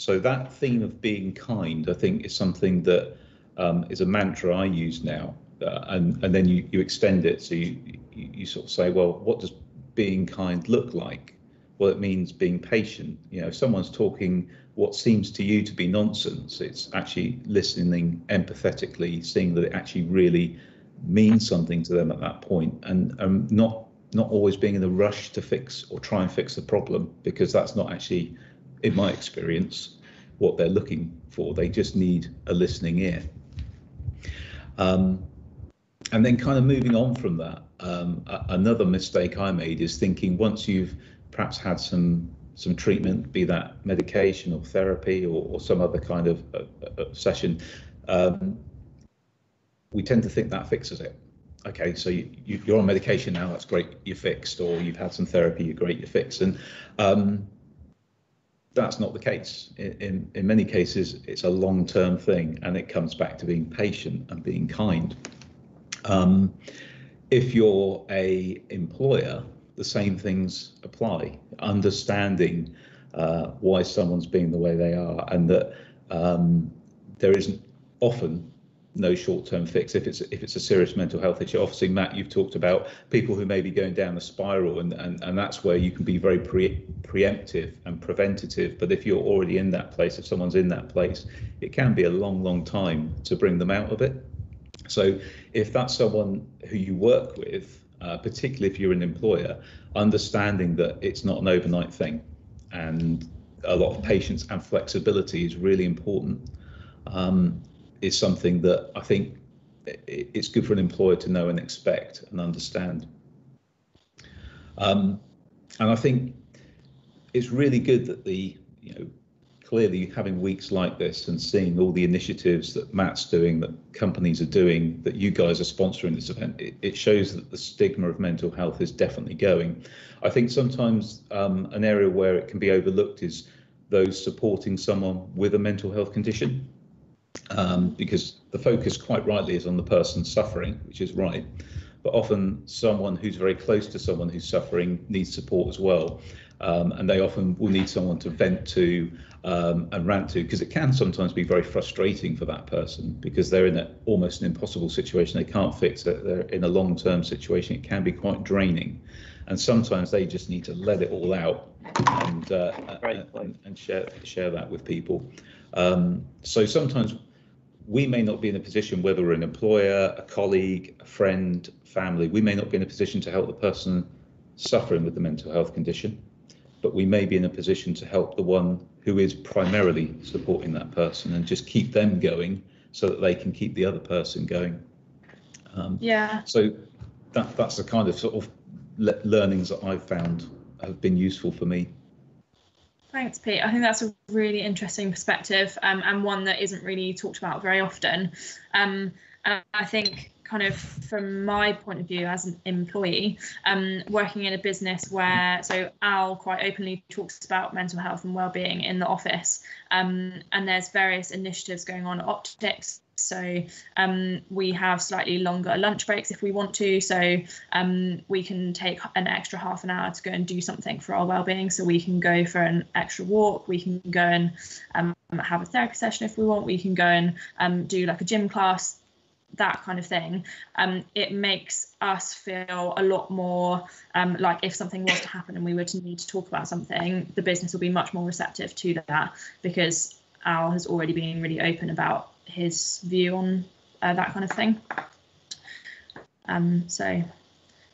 so that theme of being kind, I think, is something that um, is a mantra I use now, uh, and and then you you extend it. So you, you you sort of say, well, what does being kind look like? well, it means being patient. You know, if someone's talking what seems to you to be nonsense, it's actually listening empathetically, seeing that it actually really means something to them at that point, and um, not not always being in a rush to fix or try and fix the problem because that's not actually, in my experience, what they're looking for. They just need a listening ear. Um, and then kind of moving on from that, um, another mistake I made is thinking once you've perhaps had some some treatment, be that medication or therapy or, or some other kind of uh, uh, session, um, we tend to think that fixes it. Okay, so you, are on medication now, that's great, you're fixed, or you've had some therapy, you're great, you're fixed. And um, that's not the case. In, in, many cases, it's a long term thing and it comes back to being patient and being kind. Um, if you're a employer, the same things apply. Understanding uh, why someone's being the way they are, and that um, there isn't often no short-term fix if it's if it's a serious mental health issue. Obviously, Matt, you've talked about people who may be going down the spiral, and and, and that's where you can be very pre- preemptive and preventative. But if you're already in that place, if someone's in that place, it can be a long, long time to bring them out of it. So if that's someone who you work with, uh, particularly if you're an employer, understanding that it's not an overnight thing, and a lot of patience and flexibility is really important. Um, is something that I think it's good for an employer to know and expect and understand. Um, and I think it's really good that the, you know, clearly having weeks like this and seeing all the initiatives that Matt's doing, that companies are doing, that you guys are sponsoring this event, it, it shows that the stigma of mental health is definitely going. I think sometimes um, an area where it can be overlooked is those supporting someone with a mental health condition um, because the focus quite rightly is on the person suffering, which is right. But often someone who's very close to someone who's suffering needs support as well. Um, and they often will need someone to vent to um, and rant to because it can sometimes be very frustrating for that person because they're in a, almost an impossible situation they can't fix it they're in a long-term situation it can be quite draining and sometimes they just need to let it all out and uh, and, and, share share that with people um, so sometimes we may not be in a position, whether we're an employer, a colleague, a friend, family, we may not be in a position to help the person suffering with the mental health condition, but we may be in a position to help the one who is primarily supporting that person and just keep them going so that they can keep the other person going. Um, yeah. So that that's the kind of sort of le- learnings that I've found have been useful for me. Thanks, Pete. I think that's a really interesting perspective um, and one that isn't really talked about very often. Um, I think, kind of from my point of view as an employee, um, working in a business where, so Al quite openly talks about mental health and well-being in the office, um, and there's various initiatives going on Optics so um, we have slightly longer lunch breaks if we want to. So um, we can take an extra half an hour to go and do something for our well-being. So we can go for an extra walk. We can go and um, have a therapy session if we want. We can go and um, do like a gym class. That kind of thing. Um, it makes us feel a lot more um, like if something was to happen and we were to need to talk about something, the business will be much more receptive to that because Al has already been really open about his view on uh, that kind of thing. Um, so,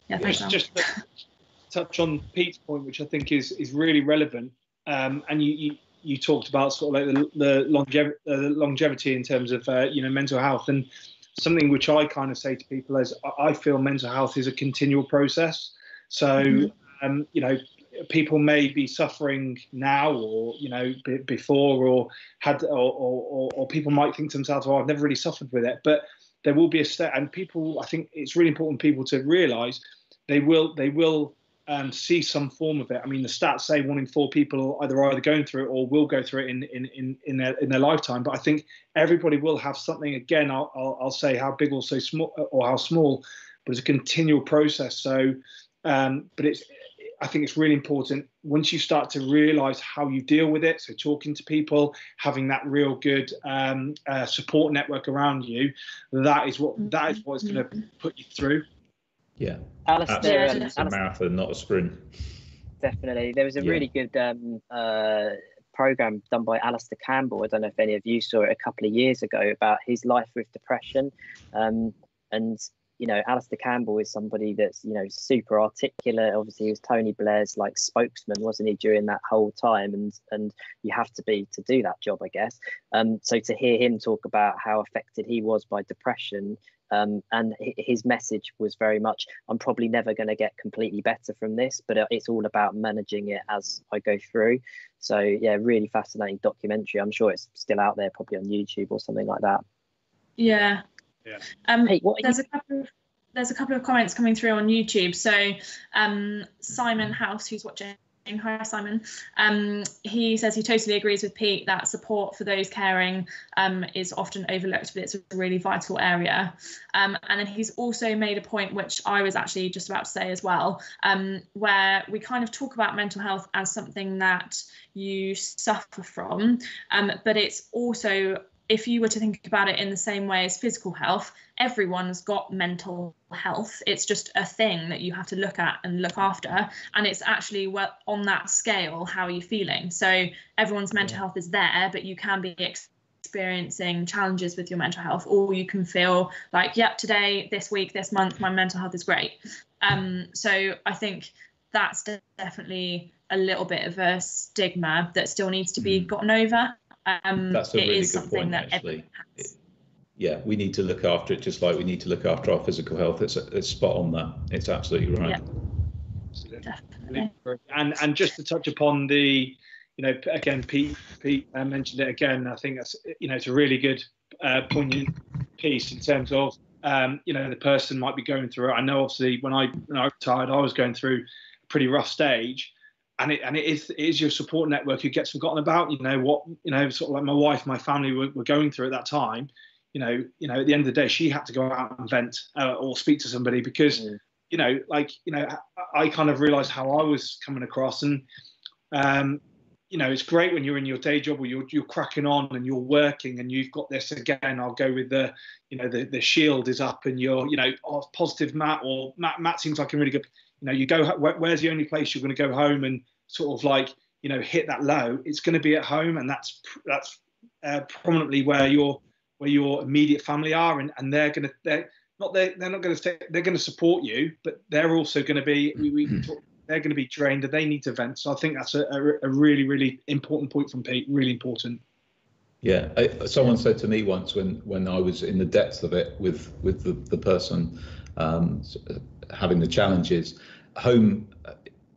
yeah, thanks. Just, just touch on Pete's point, which I think is is really relevant. Um, and you, you you talked about sort of like the, the longevity, uh, longevity in terms of uh, you know mental health, and something which I kind of say to people is I feel mental health is a continual process. So mm-hmm. um, you know people may be suffering now or you know b- before or had or, or, or people might think to themselves oh i've never really suffered with it. But there will be a step and people i think it's really important people to realize they will they will um, see some form of it. I mean the stats say one in four people either are either going through it or will go through it in in in, in their in their lifetime. But i think everybody will have something. Again i'll i'll, I'll say how big or so small or how small but it's a continual process. So um, but it's I think it's really important once you start to realize how you deal with it. So, talking to people, having that real good um, uh, support network around you, that is what that is what is going to put you through. Yeah, Alistair, it's a marathon, not a sprint. definitely. There was a yeah. really good um, uh, program done by Alastair Campbell. I don't know if any of you saw it a couple of years ago about his life with depression. Um, and you know, Alastair Campbell is somebody that's, you know, super articulate. Obviously, he was Tony Blair's like spokesman, wasn't he, during that whole time? And and you have to be to do that job, I guess. Um, so to hear him talk about how affected he was by depression, um, and his message was very much, I'm probably never going to get completely better from this, but it's all about managing it as I go through. So yeah, really fascinating documentary. I'm sure it's still out there, probably on YouTube or something like that. Yeah, yeah. Um, hey, there's you... a couple of there's a couple of comments coming through on YouTube. So um, Simon House, who's watching, hi Simon, um, he says he totally agrees with Pete that support for those caring um, is often overlooked, but it's a really vital area. Um, and then he's also made a point, which I was actually just about to say as well, um, where we kind of talk about mental health as something that you suffer from, um, but it's also if you were to think about it in the same way as physical health, everyone's got mental health. It's just a thing that you have to look at and look after. And it's actually well, on that scale, how are you feeling? So everyone's mental yeah. health is there, but you can be experiencing challenges with your mental health, or you can feel like, yep, today, this week, this month, my mental health is great. Um, so I think that's definitely a little bit of a stigma that still needs to be mm. gotten over. Um, That's a really good point, actually. yeah, we need to look after it just like we need to look after our physical health. It's, it's spot on that. It's absolutely right. Yeah. And and just to touch upon the, you know, again, Pete Pete uh, mentioned it again. I think that's you know it's a really good uh, poignant piece in terms of um, you know the person might be going through. It. I know obviously when I when I retired, I was going through a pretty rough stage, and it and it is it is your support network who gets forgotten about. You know what you know, sort of like my wife, my family were, were going through at that time. You know, you know, at the end of the day, she had to go out and vent uh, or speak to somebody because, mm. you know, like you know, I kind of realised how I was coming across, and um, you know, it's great when you're in your day job or you're you're cracking on and you're working and you've got this again. I'll go with the, you know, the the shield is up and you're, you know, oh, positive Matt or Matt Matt seems like a really good you know, you go where's the only place you're going to go home and sort of like you know hit that low. It's going to be at home, and that's that's uh, prominently where your where your immediate family are, and, and they're going to they're not they they're not going to stay, they're going to support you, but they're also going to be we, we hmm. talk, they're going to be drained and they need to vent. So I think that's a, a, a really really important point from Pete. Really important. Yeah, I, someone said to me once when when I was in the depths of it with with the the person um, having the challenges. Home,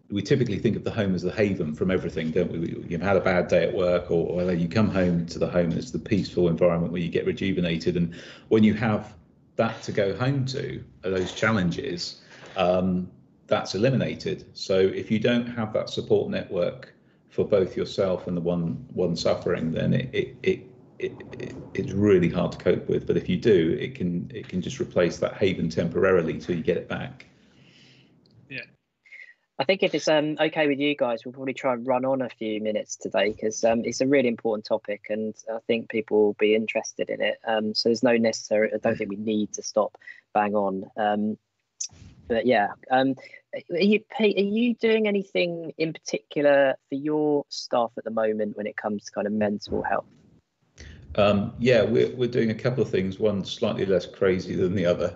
we typically think of the home as the haven from everything, don't we? You've had a bad day at work, or, or you come home to the home it's the peaceful environment where you get rejuvenated. And when you have that to go home to, those challenges, um, that's eliminated. So if you don't have that support network for both yourself and the one one suffering, then it it, it it, it, it's really hard to cope with. But if you do, it can it can just replace that haven temporarily till you get it back. Yeah. I think if it's um, okay with you guys, we'll probably try and run on a few minutes today because um, it's a really important topic, and I think people will be interested in it. Um, so there's no necessary. I don't think we need to stop bang on. Um, but yeah, um, are you are you doing anything in particular for your staff at the moment when it comes to kind of mental health? Um, yeah, we're, we're doing a couple of things, one slightly less crazy than the other.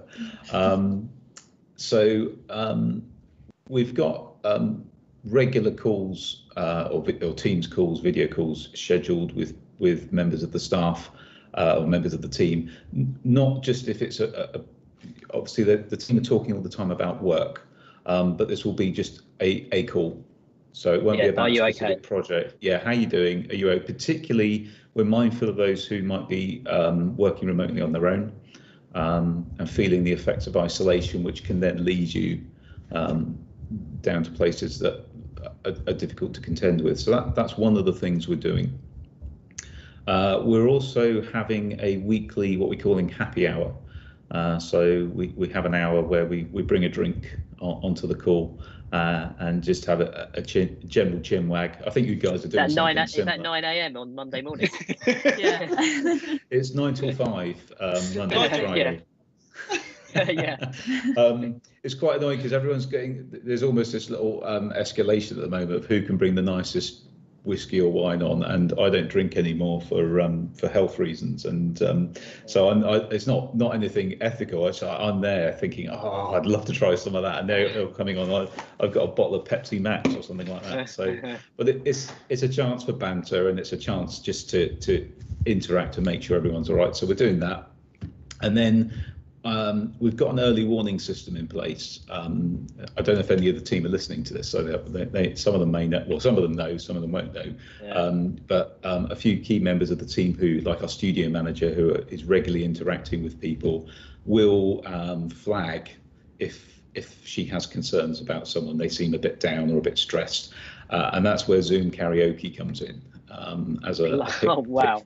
Um, so um, we've got um, regular calls uh, or, or Teams calls, video calls scheduled with, with members of the staff uh, or members of the team, not just if it's a, a obviously the, the team are talking all the time about work, um, but this will be just a, a call. So it won't yeah, be about a specific okay? project. Yeah, how are you doing? Are you okay? particularly we're mindful of those who might be um, working remotely on their own um, and feeling the effects of isolation, which can then lead you um, down to places that are, are, difficult to contend with. So that, that's one of the things we're doing. Uh, we're also having a weekly, what we're calling happy hour. Uh, so we, we have an hour where we, we bring a drink on, onto the call uh, and just have a, a chin, general chin wag. I think you guys are doing that nine. Is that nine a.m. on Monday morning? yeah, it's nine till five um, Monday to Friday. yeah. yeah. um, it's quite annoying because everyone's getting there's almost this little um, escalation at the moment of who can bring the nicest whiskey or wine on, and I don't drink anymore for um, for health reasons, and um, so I'm, I, it's not not anything ethical. I, am there thinking, oh, I'd love to try some of that, and they're, they're coming on. I, have got a bottle of Pepsi Max or something like that. So, but it, it's it's a chance for banter, and it's a chance just to to interact and make sure everyone's all right. So we're doing that, and then um, we've got an early warning system in place. Um, I don't know if any of the team are listening to this, so they, they, some of them may know. Well, some of them know, some of them won't know. Yeah. Um, but um, a few key members of the team, who, like our studio manager, who is regularly interacting with people, will um, flag if if she has concerns about someone, they seem a bit down or a bit stressed, uh, and that's where Zoom karaoke comes in um, as a. Oh wow.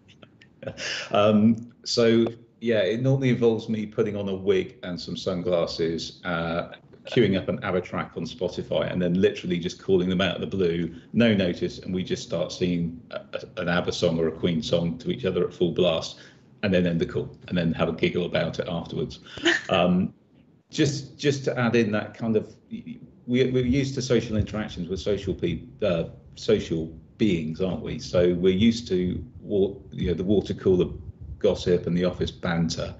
so yeah, it normally involves me putting on a wig and some sunglasses, uh, queuing up an ABBA track on Spotify, and then literally just calling them out of the blue, no notice, and we just start singing a, a, an ABBA song or a Queen song to each other at full blast, and then end the call, and then have a giggle about it afterwards. Um, just just to add in that kind of, we, we're used to social interactions with social people, uh, social beings, aren't we? So we're used to you know the water cooler gossip and the office banter.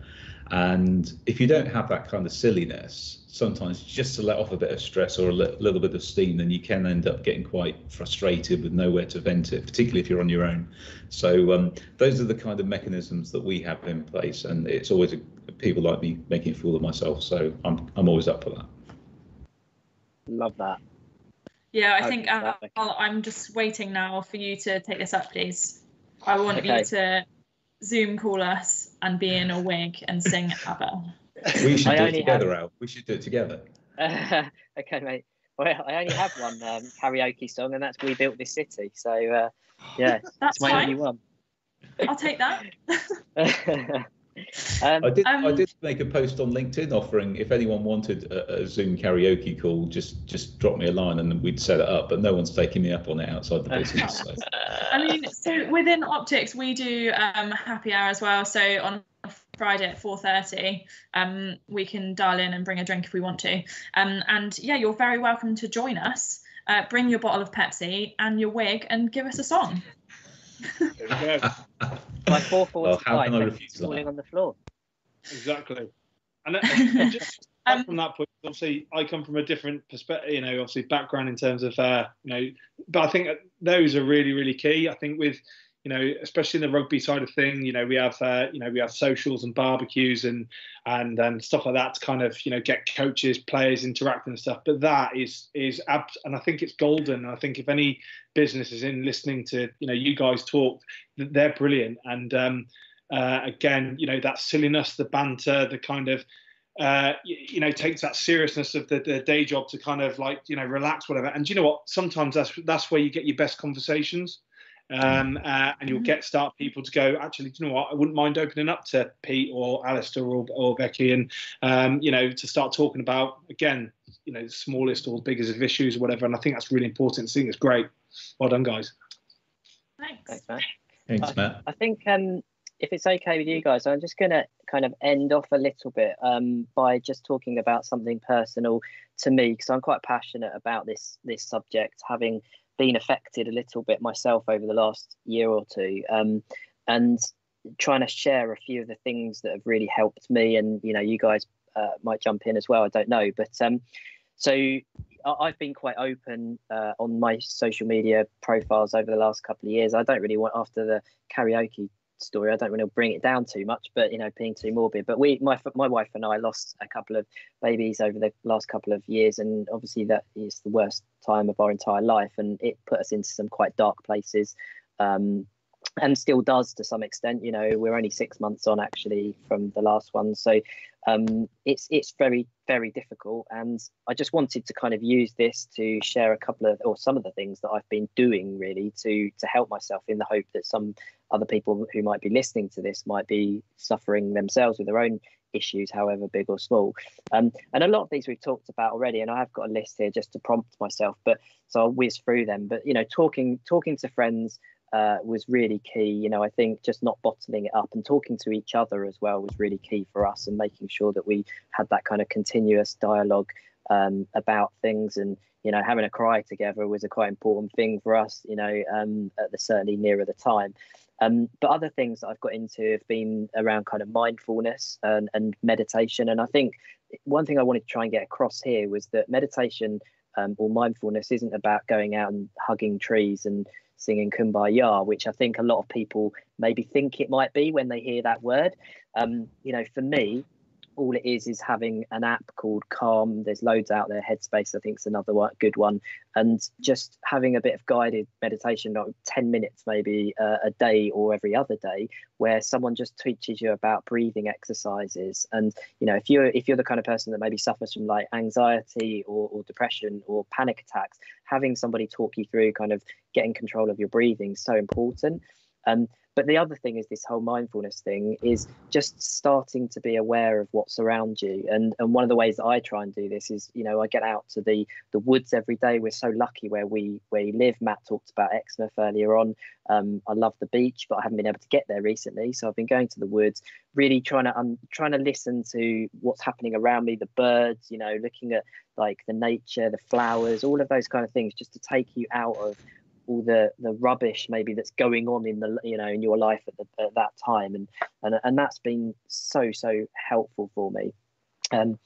And if you don't have that kind of silliness, sometimes just to let off a bit of stress or a little bit of steam, then you can end up getting quite frustrated with nowhere to vent it, particularly if you're on your own. So um, those are the kind of mechanisms that we have in place, and it's always a, people like me making a fool of myself. So I'm I'm always up for that. Love that. Yeah, I think uh, I'm just waiting now for you to take this up, please. I want okay. you to Zoom call us and be in a wig and sing ABBA. We should I do it together, have... Al. We should do it together. Uh, okay, mate. Well, I only have one um, karaoke song, and that's "We Built This City." So, uh, yeah, that's my fine. only one. I'll take that. Um, I did. Um, I did make a post on LinkedIn offering if anyone wanted a, a, Zoom karaoke call, just just drop me a line and we'd set it up. But no one's taking me up on it outside the business. So. I mean, so within optics, we do um, happy hour as well. So on Friday at 4:30, um, we can dial in and bring a drink if we want to. Um, and yeah, you're very welcome to join us. Uh, bring your bottle of Pepsi and your wig and give us a song. My four forwards well, falling on the floor. Exactly. And, and just um, from that point, obviously, I come from a different perspective, you know, obviously background in terms of, uh, you know, but I think those are really, really key. I think with you know, especially in the rugby side of thing, you know, we have, uh, you know, we have socials and barbecues and and and stuff like that to kind of, you know, get coaches, players interacting and stuff. But that is is ab- and I think it's golden. I think if any business is in listening to, you know, you guys talk, they're brilliant. And um, uh, again, you know, that silliness, the banter, the kind of uh, you, you, know, takes that seriousness of the, the, day job to kind of like, you know, relax, whatever. And you know what? Sometimes that's that's where you get your best conversations um, uh, and you'll mm-hmm. get start people to go. Actually, do you know what? I wouldn't mind opening up to Pete or Alistair or, or Becky, and um, you know, to start talking about again, you know, the smallest or biggest of issues or whatever. And I think that's really important. I think it's great. Well done, guys. Thanks. Thanks, Matt. Thanks, Matt. I, I think um, if it's okay with you guys, I'm just going to kind of end off a little bit um, by just talking about something personal to me because I'm quite passionate about this this subject, having been affected a little bit myself over the last year or two, um, and trying to share a few of the things that have really helped me. And you know, you guys uh, might jump in as well. I don't know, but um, so I've been quite open uh, on my social media profiles over the last couple of years. I don't really want after the karaoke story. I don't want to bring it down too much, but you know, being too morbid. But we, my my wife and I, lost a couple of babies over the last couple of years, and obviously that is the worst time of our entire life, and it put us into some quite dark places. Um, and still does to some extent. You know, we're only six months on actually from the last one, so um, it's it's very very difficult. And I just wanted to kind of use this to share a couple of or some of the things that I've been doing really to to help myself in the hope that some other people who might be listening to this might be suffering themselves with their own issues, however big or small. Um, and a lot of these we've talked about already, and I have got a list here just to prompt myself, but so I'll whiz through them. But you know, talking talking to friends uh, was really key. You know, I think just not bottling it up and talking to each other as well was really key for us, and making sure that we had that kind of continuous dialogue um, about things and you know having a cry together was a quite important thing for us you know um, at the certainly nearer the time um, but other things that I've got into have been around kind of mindfulness and, and meditation. And I think one thing I wanted to try and get across here was that meditation um, or mindfulness isn't about going out and hugging trees and singing kumbaya which I think a lot of people maybe think it might be when they hear that word. Um, you know for me all it is is having an app called Calm. There's loads out there. Headspace, I think, is another one, good one. And just having a bit of guided meditation, like 10 minutes maybe uh, a day or every other day, where someone just teaches you about breathing exercises. And you know, if you're if you're the kind of person that maybe suffers from like anxiety or, or depression or panic attacks, having somebody talk you through kind of getting control of your breathing is so important. Um, but the other thing is this whole mindfulness thing is just starting to be aware of what's around you. And and one of the ways that I try and do this is, you know, I get out to the the woods every day. We're so lucky where we where we live. Matt talked about Exmouth earlier on. Um, I love the beach, but I haven't been able to get there recently. So I've been going to the woods, really trying to um, trying to listen to what's happening around me, the birds, you know, looking at like the nature, the flowers, all of those kind of things, just to take you out of all the the rubbish maybe that's going on in the you know in your life at, the, at that time. And and and that's been so so helpful for me. Um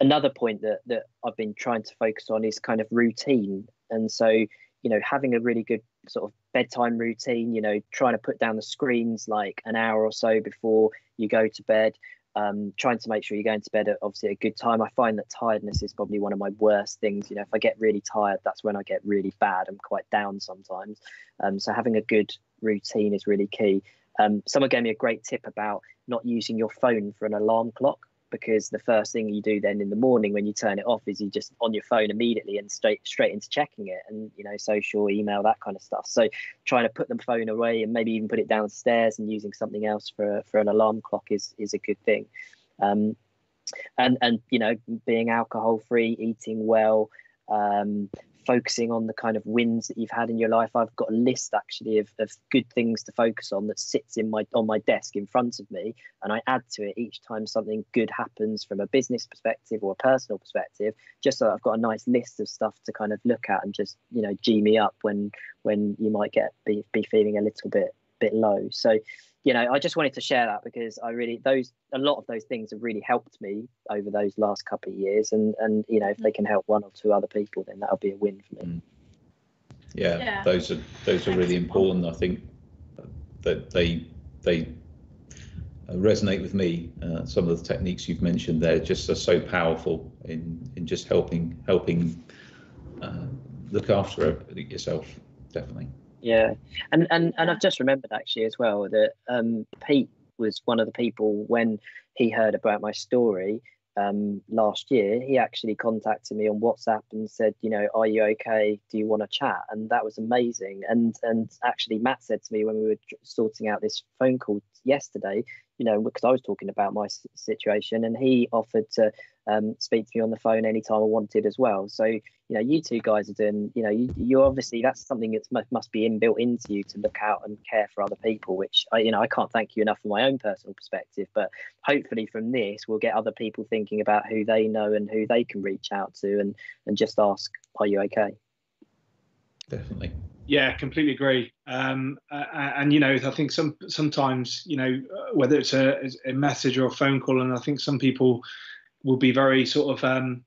another point that that I've been trying to focus on is kind of routine. And so you know having a really good sort of bedtime routine you know trying to put down the screens like an hour or so before you go to bed um, trying to make sure you're going to bed at obviously a good time. I find that tiredness is probably one of my worst things. You know, if I get really tired, that's when I get really bad. I'm quite down sometimes. Um, so having a good routine is really key. Um, someone gave me a great tip about not using your phone for an alarm clock because the first thing you do then in the morning when you turn it off is you just on your phone immediately and straight straight into checking it and you know social email that kind of stuff. So trying to put the phone away and maybe even put it downstairs and using something else for for an alarm clock is is a good thing. Um, and and you know being alcohol free eating well um, focusing on the kind of wins that you've had in your life. I've got a list actually of, of good things to focus on that sits in my on my desk in front of me, and I add to it each time something good happens from a business perspective or a personal perspective, just so I've got a nice list of stuff to kind of look at and just you know g me up when when you might get be, be feeling a little bit bit low. So you know, I just wanted to share that because I really those a lot of those things have really helped me over those last couple of years, and and you know, if they can help one or two other people, then that'll be a win for me. Mm. Yeah, yeah, those are those are really important. I think that they they resonate with me. Uh, some of the techniques you've mentioned there just are so powerful in in just helping helping uh, look after yourself. Definitely. Yeah, and and and I've just remembered actually as well that um, Pete was one of the people when he heard about my story um, last year. He actually contacted me on WhatsApp and said, you know, are you okay? Do you want to chat? And that was amazing. And and actually, Matt said to me when we were sorting out this phone call yesterday, you know, because I was talking about my situation, and he offered to um, speak to me on the phone anytime I wanted as well. So, you know, you two guys are doing, you know, you, you obviously that's something that must be inbuilt into you to look out and care for other people, which I, you know, I can't thank you enough from my own personal perspective. But hopefully, from this, we'll get other people thinking about who they know and who they can reach out to, and and just ask, "Are you okay?" Definitely. Yeah, completely agree. Um, uh, and you know, I think some sometimes you know whether it's a, a message or a phone call, and I think some people will be very sort of um,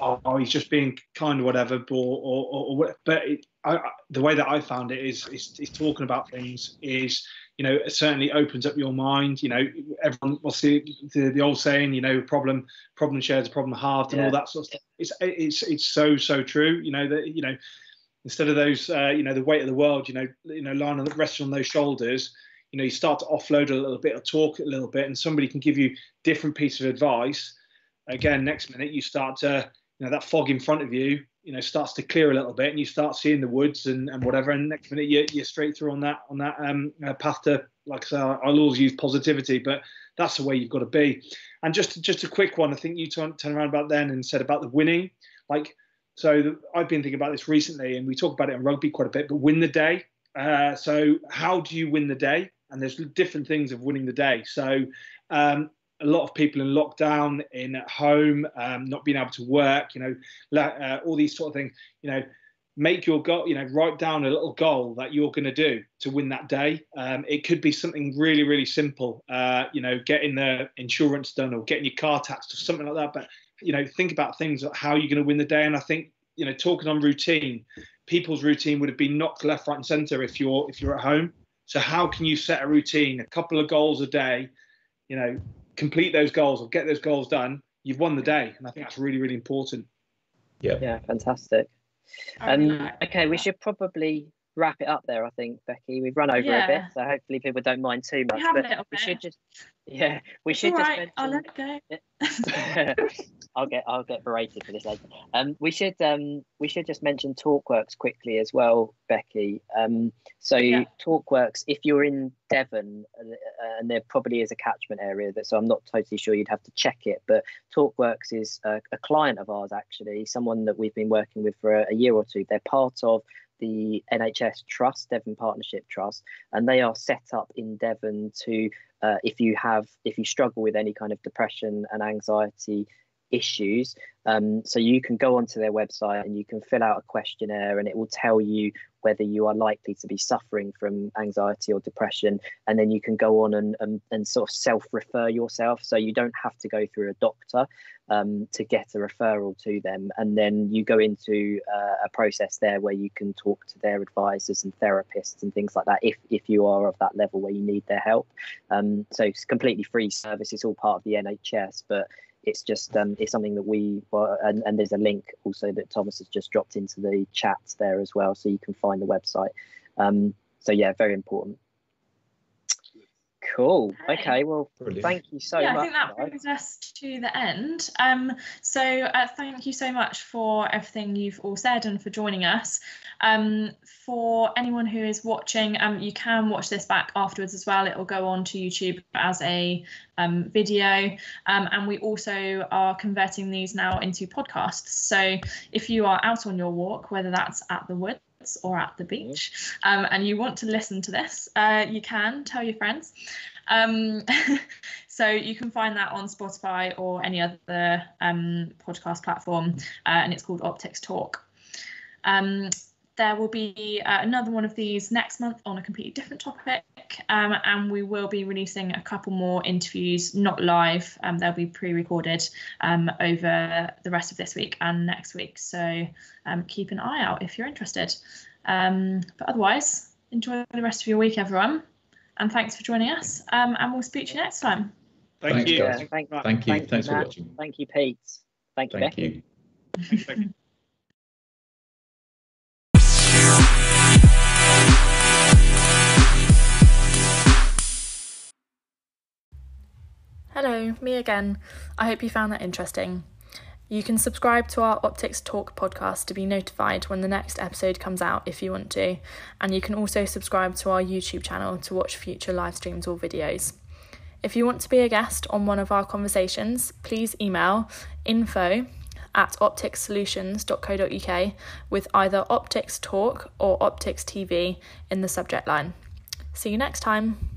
oh, oh, he's just being kind or whatever, or, or, or but it, I, the way that I found it is, is, is talking about things is you know it certainly opens up your mind. You know, everyone will see the, the old saying, you know, problem problem shared is problem halved, and yeah. all that sort of stuff. It's it's it's so so true. You know that you know instead of those uh, you know the weight of the world, you know you know lying on resting on those shoulders. You know, you start to offload a little bit or talk a little bit, and somebody can give you different piece of advice again, next minute you start to, you know, that fog in front of you, you know, starts to clear a little bit, and you start seeing the woods and, and whatever. And next minute you, you're straight through on that on that um, uh, path to, like I say, I'll always use positivity, but that's the way you've got to be. And just just a quick one, I think you turned turn around about then and said about the winning, like. So the, I've been thinking about this recently, and we talk about it in rugby quite a bit. But win the day, Uh, so how do you win the day? And there's different things of winning the day. So um, a lot of people in lockdown, in at home, um, not being able to work, you know, uh, all these sort of things, you know, make your goal, you know, write down a little goal that you're going to do to win that day. Um, it could be something really, really simple, uh, you know, getting the insurance done or getting your car taxed or something like that. But, you know, think about things like how you're going to win the day. And I think, you know, talking on routine, people's routine would have been knocked left, right, and center if you're if you're at home. So how can you set a routine, a couple of goals a day, you know, complete those goals or get those goals done? You've won the day, and I think that's really, really important. Yeah. Yeah, fantastic. Um, okay, we should probably wrap it up there. I think Becky, we've run over yeah. a bit, so hopefully people don't mind too much. We but we should just, yeah, we should just. Right. I'll let it go. I'll get I'll get berated for this later. Um, we should um we should just mention TalkWorks quickly as well, Becky. Um, so yeah. TalkWorks, if you're in Devon, uh, and there probably is a catchment area that, so I'm not totally sure you'd have to check it, but TalkWorks is a, a client of ours actually, someone that we've been working with for a, a year or two. They're part of the NHS Trust, Devon Partnership Trust, and they are set up in Devon to, uh, if you have, if you struggle with any kind of depression and anxiety issues. Um, so you can go onto their website and you can fill out a questionnaire, and it will tell you whether you are likely to be suffering from anxiety or depression. And then you can go on and, and, and sort of self refer yourself. So you don't have to go through a doctor um, to get a referral to them. And then you go into uh, a process there where you can talk to their advisors and therapists and things like that if, if you are of that level where you need their help. Um, so it's completely free service, it's all part of the NHS, but it's just um, it's something that we and, and there's a link also that Thomas has just dropped into the chat there as well, so you can find the website. Um, so yeah, very important. Cool. Okay. Well, Brilliant. thank you so yeah, much. I think that brings us to the end. Um, so uh, thank you so much for everything you've all said and for joining us. Um, for anyone who is watching, um, you can watch this back afterwards as well. It will go on to YouTube as a um, video, um, and we also are converting these now into podcasts. So if you are out on your walk, whether that's at the woods or at the beach um, and you want to listen to this, uh, you can tell your friends. Um, so you can find that on Spotify or any other um, podcast platform, uh, and it's called Optics Talk. There will be uh, another one of these next month on a completely different topic, um, and we will be releasing a couple more interviews, not live. Um, they'll be pre-recorded um, over the rest of this week and next week. So um, keep an eye out if you're interested. Um, but otherwise, enjoy the rest of your week, everyone, and thanks for joining us. Um, and we'll speak to you next time. Thank Thanks, you. Guys. Yeah, thank, thank, you. Thank Thanks for watching. Thank you, Pete. Thank you, Thank Becky. you. Hello, me again. I hope you found that interesting. You can subscribe to our Optics Talk podcast to be notified when the next episode comes out if you want to, and you can also subscribe to our YouTube channel to watch future live streams or videos. If you want to be a guest on one of our conversations, please email info at opticssolutions.co.uk with either Optics Talk or Optics TV in the subject line. See you next time.